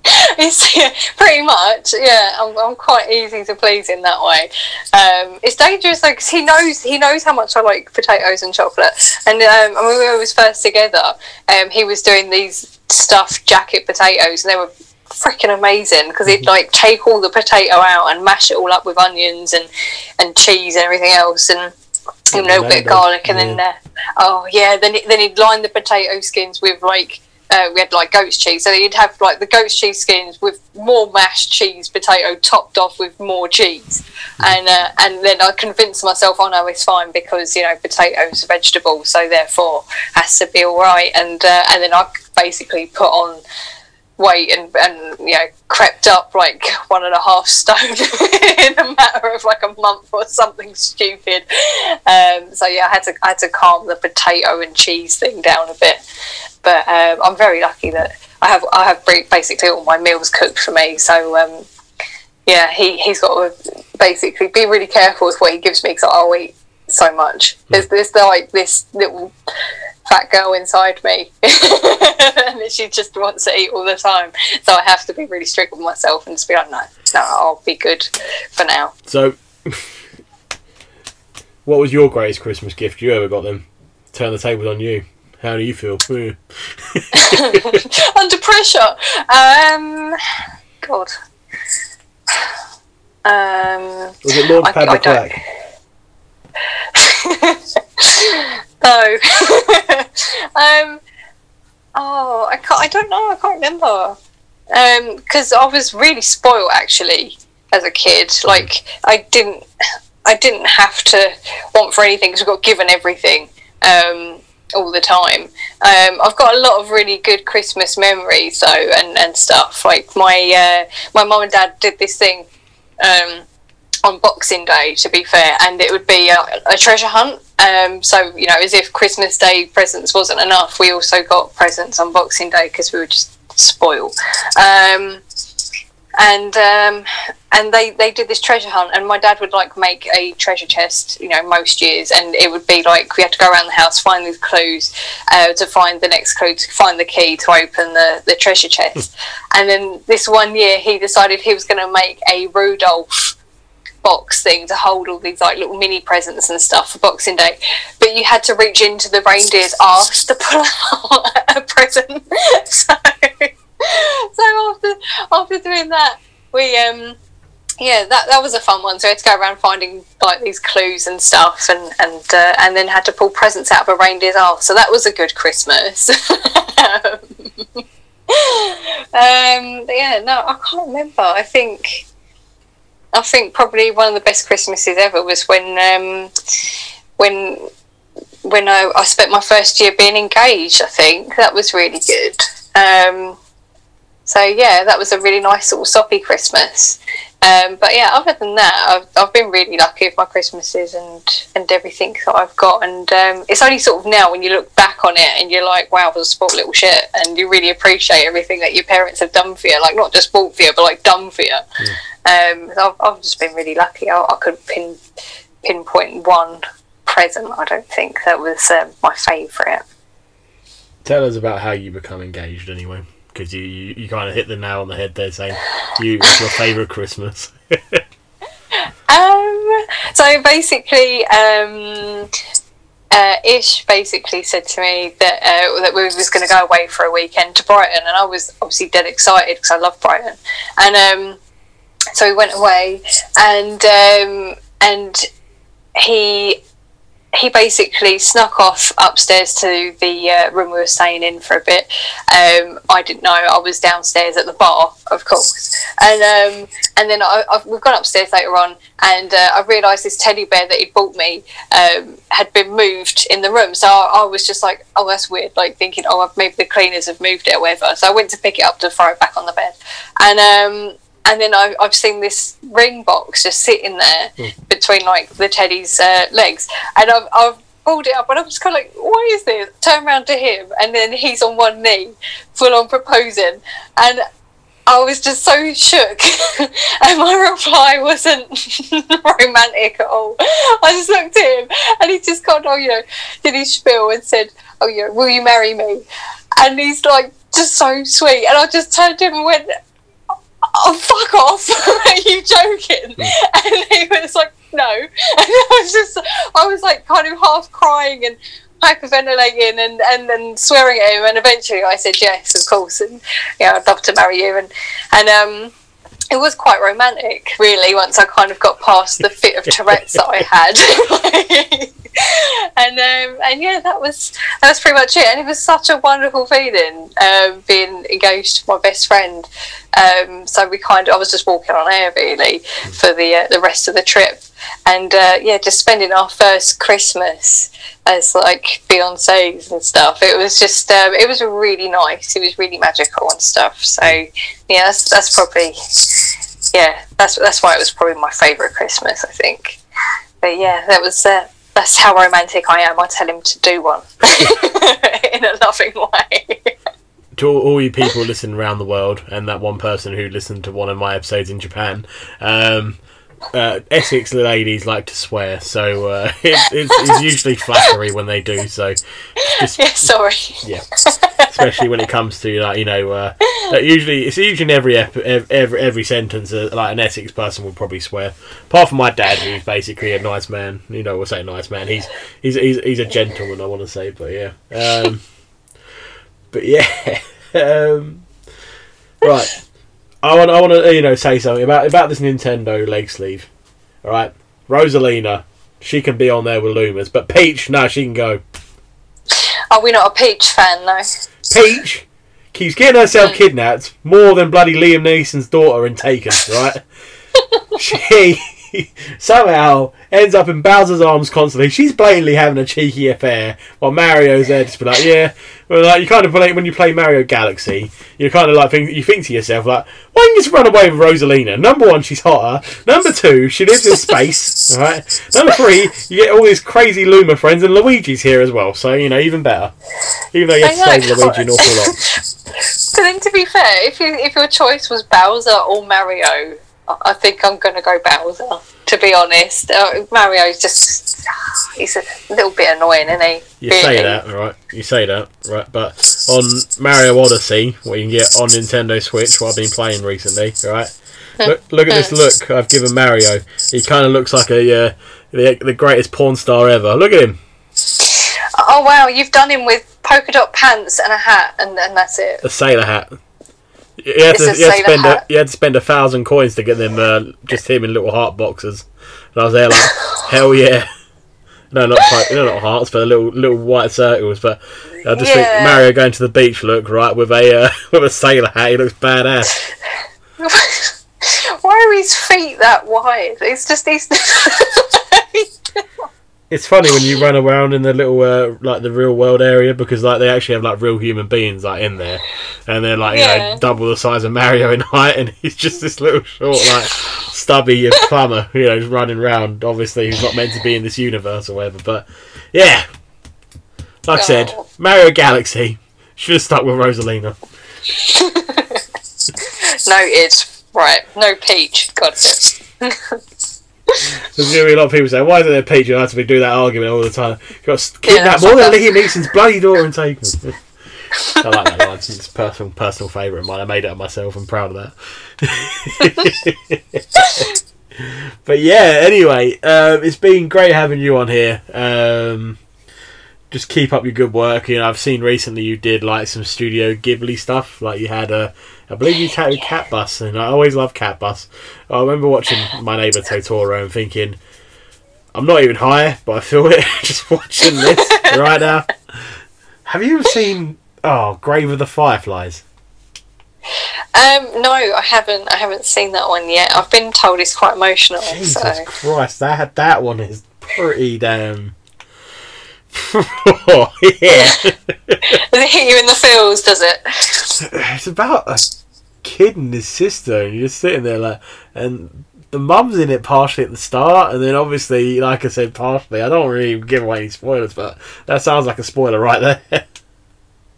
it's yeah, pretty much yeah. I'm, I'm quite easy to please in that way. Um, it's dangerous though because he knows he knows how much I like potatoes and chocolate. And um, when we was first together, um, he was doing these stuffed jacket potatoes, and they were freaking amazing because he'd like take all the potato out and mash it all up with onions and and cheese and everything else and you know, a little bit of garlic and then uh, oh yeah then then he'd line the potato skins with like uh, we had like goat's cheese. So you'd have like the goat's cheese skins with more mashed cheese potato topped off with more cheese. And uh, and then I convinced myself oh no it's fine because you know potatoes are vegetables so therefore has to be all right. And uh, and then I basically put on weight and, and you know crept up like one and a half stone in a matter of like a month or something stupid. Um, so yeah I had to I had to calm the potato and cheese thing down a bit but um, I'm very lucky that I have I have basically all my meals cooked for me. So um, yeah he, he's got to basically be really careful with what he gives me because I'll eat so much. There's this like this little fat girl inside me and she just wants to eat all the time. So I have to be really strict with myself and just be like no no I'll be good for now. So, what was your greatest Christmas gift you ever got them? Turn the tables on you. How do you feel? Under pressure. Um, God. Um, Was it Lord I- Pad I the don't- Quack? no. um, oh, I can't. I don't know. I can't remember. Because I was really spoiled actually as a kid. Like I didn't. I didn't have to want for anything because I got given everything. Um, all the time. Um, I've got a lot of really good Christmas memories though, and, and stuff. Like my uh, my mum and dad did this thing um, on Boxing Day, to be fair, and it would be a, a treasure hunt. Um, so you know, as if Christmas Day presents wasn't enough, we also got presents on Boxing Day because we were just spoiled. And um, and they, they did this treasure hunt, and my dad would like make a treasure chest, you know, most years, and it would be like we had to go around the house, find these clues, uh, to find the next clue, to find the key to open the, the treasure chest. and then this one year, he decided he was going to make a Rudolph box thing to hold all these like little mini presents and stuff for Boxing Day, but you had to reach into the reindeer's arse to pull out a present. so, so after after doing that, we um yeah that that was a fun one. So I had to go around finding like these clues and stuff, and and uh, and then had to pull presents out of a reindeer's arse. So that was a good Christmas. um, yeah, no, I can't remember. I think I think probably one of the best Christmases ever was when um, when when I, I spent my first year being engaged. I think that was really good. Um, so yeah, that was a really nice little soppy Christmas. Um, but yeah, other than that, I've, I've been really lucky with my Christmases and, and everything that I've got. And um, it's only sort of now when you look back on it and you're like, wow, I was a sport little shit. And you really appreciate everything that your parents have done for you. Like, not just bought for you, but like done for you. Um, I've, I've just been really lucky. I, I could pin, pinpoint one present, I don't think, that was um, my favourite. Tell us about how you become engaged anyway. Because you, you, you kind of hit the nail on the head there saying you it's your favourite Christmas. Um, so basically, um, uh, Ish basically said to me that uh, that we was going to go away for a weekend to Brighton, and I was obviously dead excited because I love Brighton, and um, so we went away, and um, and he he basically snuck off upstairs to the uh, room we were staying in for a bit. Um, I didn't know I was downstairs at the bar, of course, and um, and then I, I, we've gone upstairs later on, and uh, I realised this teddy bear that he'd bought me um, had been moved in the room. So I, I was just like, oh, that's weird, like thinking, oh, maybe the cleaners have moved it or whatever. So I went to pick it up to throw it back on the bed, and um, and then I, I've seen this ring box just sitting there between like the teddy's uh, legs, and I've, I've pulled it up, and I'm just kind of like, what is this? Turn around to him, and then he's on one knee, full on proposing, and I was just so shook, and my reply wasn't romantic at all. I just looked at him, and he just got, oh, you know, did his spiel and said, oh, you know, will you marry me? And he's like, just so sweet, and I just turned to him and went, oh fuck off. Are you joking? And he was like no. And i was just i was like kind of half crying and hyperventilating and and then swearing at him. And eventually i said yes of course. And yeah i'd love to marry you. And and um it was quite romantic, really, once I kind of got past the fit of Tourette's that I had. and um, and yeah, that was that was pretty much it. And it was such a wonderful feeling um, being engaged to my best friend. Um, so we kind of I was just walking on air really for the uh, the rest of the trip, and uh, yeah, just spending our first Christmas as like fiancés and stuff. It was just um, it was really nice. It was really magical and stuff. So yeah, that's that's probably yeah that's that's why it was probably my favourite Christmas. I think. But yeah, that was. Uh, that's how romantic I am. I tell him to do one in a loving way. to all, all you people listening around the world, and that one person who listened to one of my episodes in Japan, um, uh, Essex ladies like to swear, so uh, it, it's, it's usually flattery when they do. So, just yeah, sorry. yeah, especially when it comes to like you know, uh, usually it's usually in every ep- every every sentence uh, like an Essex person will probably swear. Apart from my dad, who's basically a nice man. You know, we'll say nice man. He's he's he's, he's a gentleman. I want to say, but yeah, um, but yeah, um, right. I want I want to you know say something about about this Nintendo leg sleeve. All right, Rosalina, she can be on there with Lumas, but Peach, no, she can go. Are we not a Peach fan though? Peach keeps getting herself mm. kidnapped more than bloody Liam Neeson's daughter in Taken, right? she somehow ends up in Bowser's arms constantly. She's blatantly having a cheeky affair while Mario's there just be like, yeah. Well, like you kind of when you play Mario Galaxy, you kind of like think you think to yourself like, why don't you just run away with Rosalina? Number one, she's hotter. Number two, she lives in space. All right. Number three, you get all these crazy Luma friends, and Luigi's here as well. So you know, even better. Even though you have to save. Luigi an awful lot. But then, to be fair, if you if your choice was Bowser or Mario, I think I'm going to go Bowser. To be honest, uh, Mario's just he's a little bit annoying, isn't he? You say that, right? You say that, right? But on Mario Odyssey, what you can get on Nintendo Switch, what I've been playing recently, right? Look, look at this look I've given Mario. He kind of looks like a uh, the, the greatest porn star ever. Look at him, Oh wow, you've done him with polka dot pants and a hat, and, and that's it. a sailor hat. You had, to, you, had to spend a, you had to spend a thousand coins to get them, uh, just him in little heart boxes. And I was there like, hell yeah. No, not quite, no, not hearts, but little little white circles. But I just think Mario going to the beach look right with a uh, with a sailor hat. He looks badass. Why are his feet that wide? It's just these. It's funny when you run around in the little uh, like the real world area because like they actually have like real human beings like in there, and they're like you Yeah. know double the size of Mario in height, and he's just this little short like stubby plumber, you know, just running around. Obviously, he's not meant to be in this universe or whatever, but yeah. Like I said. Mario Galaxy should have stuck with Rosalina. Noted. Right, no peach. Got it. There's going to be a lot of people saying, why isn't there Peach? You have to be do that argument all the time. You've got to Yeah, kidnap more than like Liam Neeson's bloody daughter and Taken. I like that line. It's a personal, personal favourite of mine. I made it up myself. I'm proud of that. but yeah, anyway, um, it's been great having you on here. Um, just keep up your good work. You know, I've seen recently you did like some Studio Ghibli stuff. Like you had a, I believe you tattooed Cat Bus, and I always love Cat Bus. I remember watching My Neighbor Totoro and thinking, I'm not even high, but I feel it just watching this right now. Have you seen Oh Grave of the Fireflies? Um, no, I haven't. I haven't seen that one yet. I've been told it's quite emotional. Jesus So Christ, that that one is pretty damn. yeah, does it hit you in the feels? Does it? it's about a kid and his sister, and you're just sitting there like, and the mum's in it partially at the start, and then obviously, like I said, partially. I don't really give away any spoilers, but that sounds like a spoiler right there.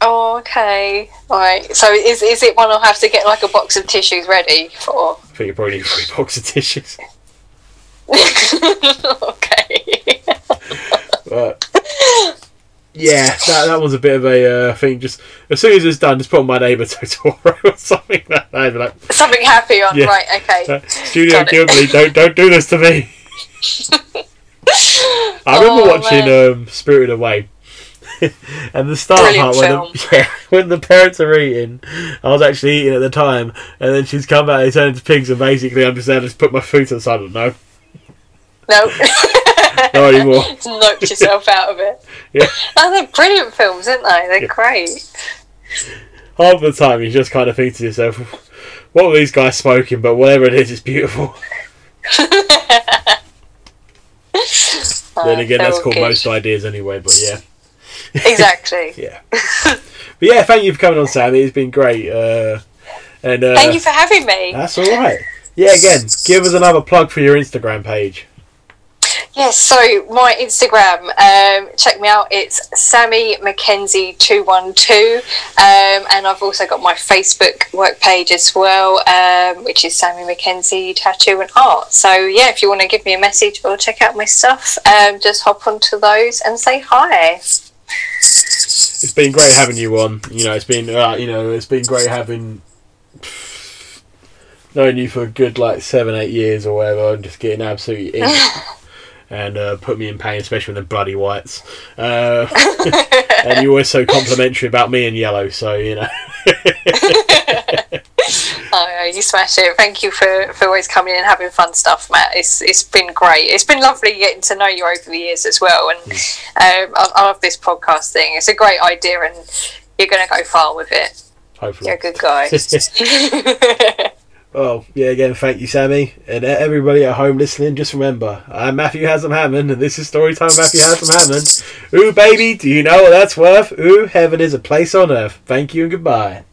Oh, okay. Right. So is is it one I'll have to get like a box of tissues ready for? I think you probably need three box of tissues. okay. But yeah, that, that was a bit of a uh, thing. Just as soon as it's done, just put on my neighbour Totoro or something like that. Like, Something happy on, Yeah. right, okay. uh, Studio. Ghibli, don't don't do this to me. I remember Oh, watching man. um, Spirited Away. and the start Brilliant part when the, yeah, when the parents are eating, I was actually eating at the time, and then she's come back, and they turn into pigs, and basically I'm just there to just put my food to the side. of No, No. not anymore. Knocked yourself out of it. Yeah. Oh, they're brilliant films, aren't they? They're Yeah. great. Half the time you just kind of think to yourself, what were these guys smoking? But whatever it is, it's beautiful. then Uh, again, that's called good. most ideas anyway. But yeah, Exactly. yeah. but yeah, thank you for coming on, Sammi. It's been great. Uh, and uh, Thank you for having me. That's all right. Yeah, again, give us another plug for your Instagram page. Yes, so my Instagram, um, check me out. It's Sammi Mackenzie two one two, um, and I've also got my Facebook work page as well, um, which is Sammi Mackenzie Tattoo and Art. So yeah, if you want to give me a message or check out my stuff, um, just hop onto those and say hi. It's been great having you on. You know, it's been uh, you know, it's been great having known you for a good like seven, eight years or whatever, and just getting absolutely in. And uh, put me in pain, especially with the bloody whites. Uh, and you're always so complimentary about me and yellow, so you know. Oh, you smash it. Thank you for, for always coming in and having fun stuff, Matt. It's it's been great. It's been lovely getting to know you over the years as well. And um, I, I love this podcast thing. It's a great idea, and you're going to go far with it. Hopefully. You're a good guy. Well, yeah, again, thank you, Sammi. And everybody at home listening, just remember, I'm Matthew Haslam Hammond, and this is Storytime Matthew Haslam Hammond. Ooh, baby, do you know what that's worth? Ooh, heaven is a place on earth. Thank you and goodbye.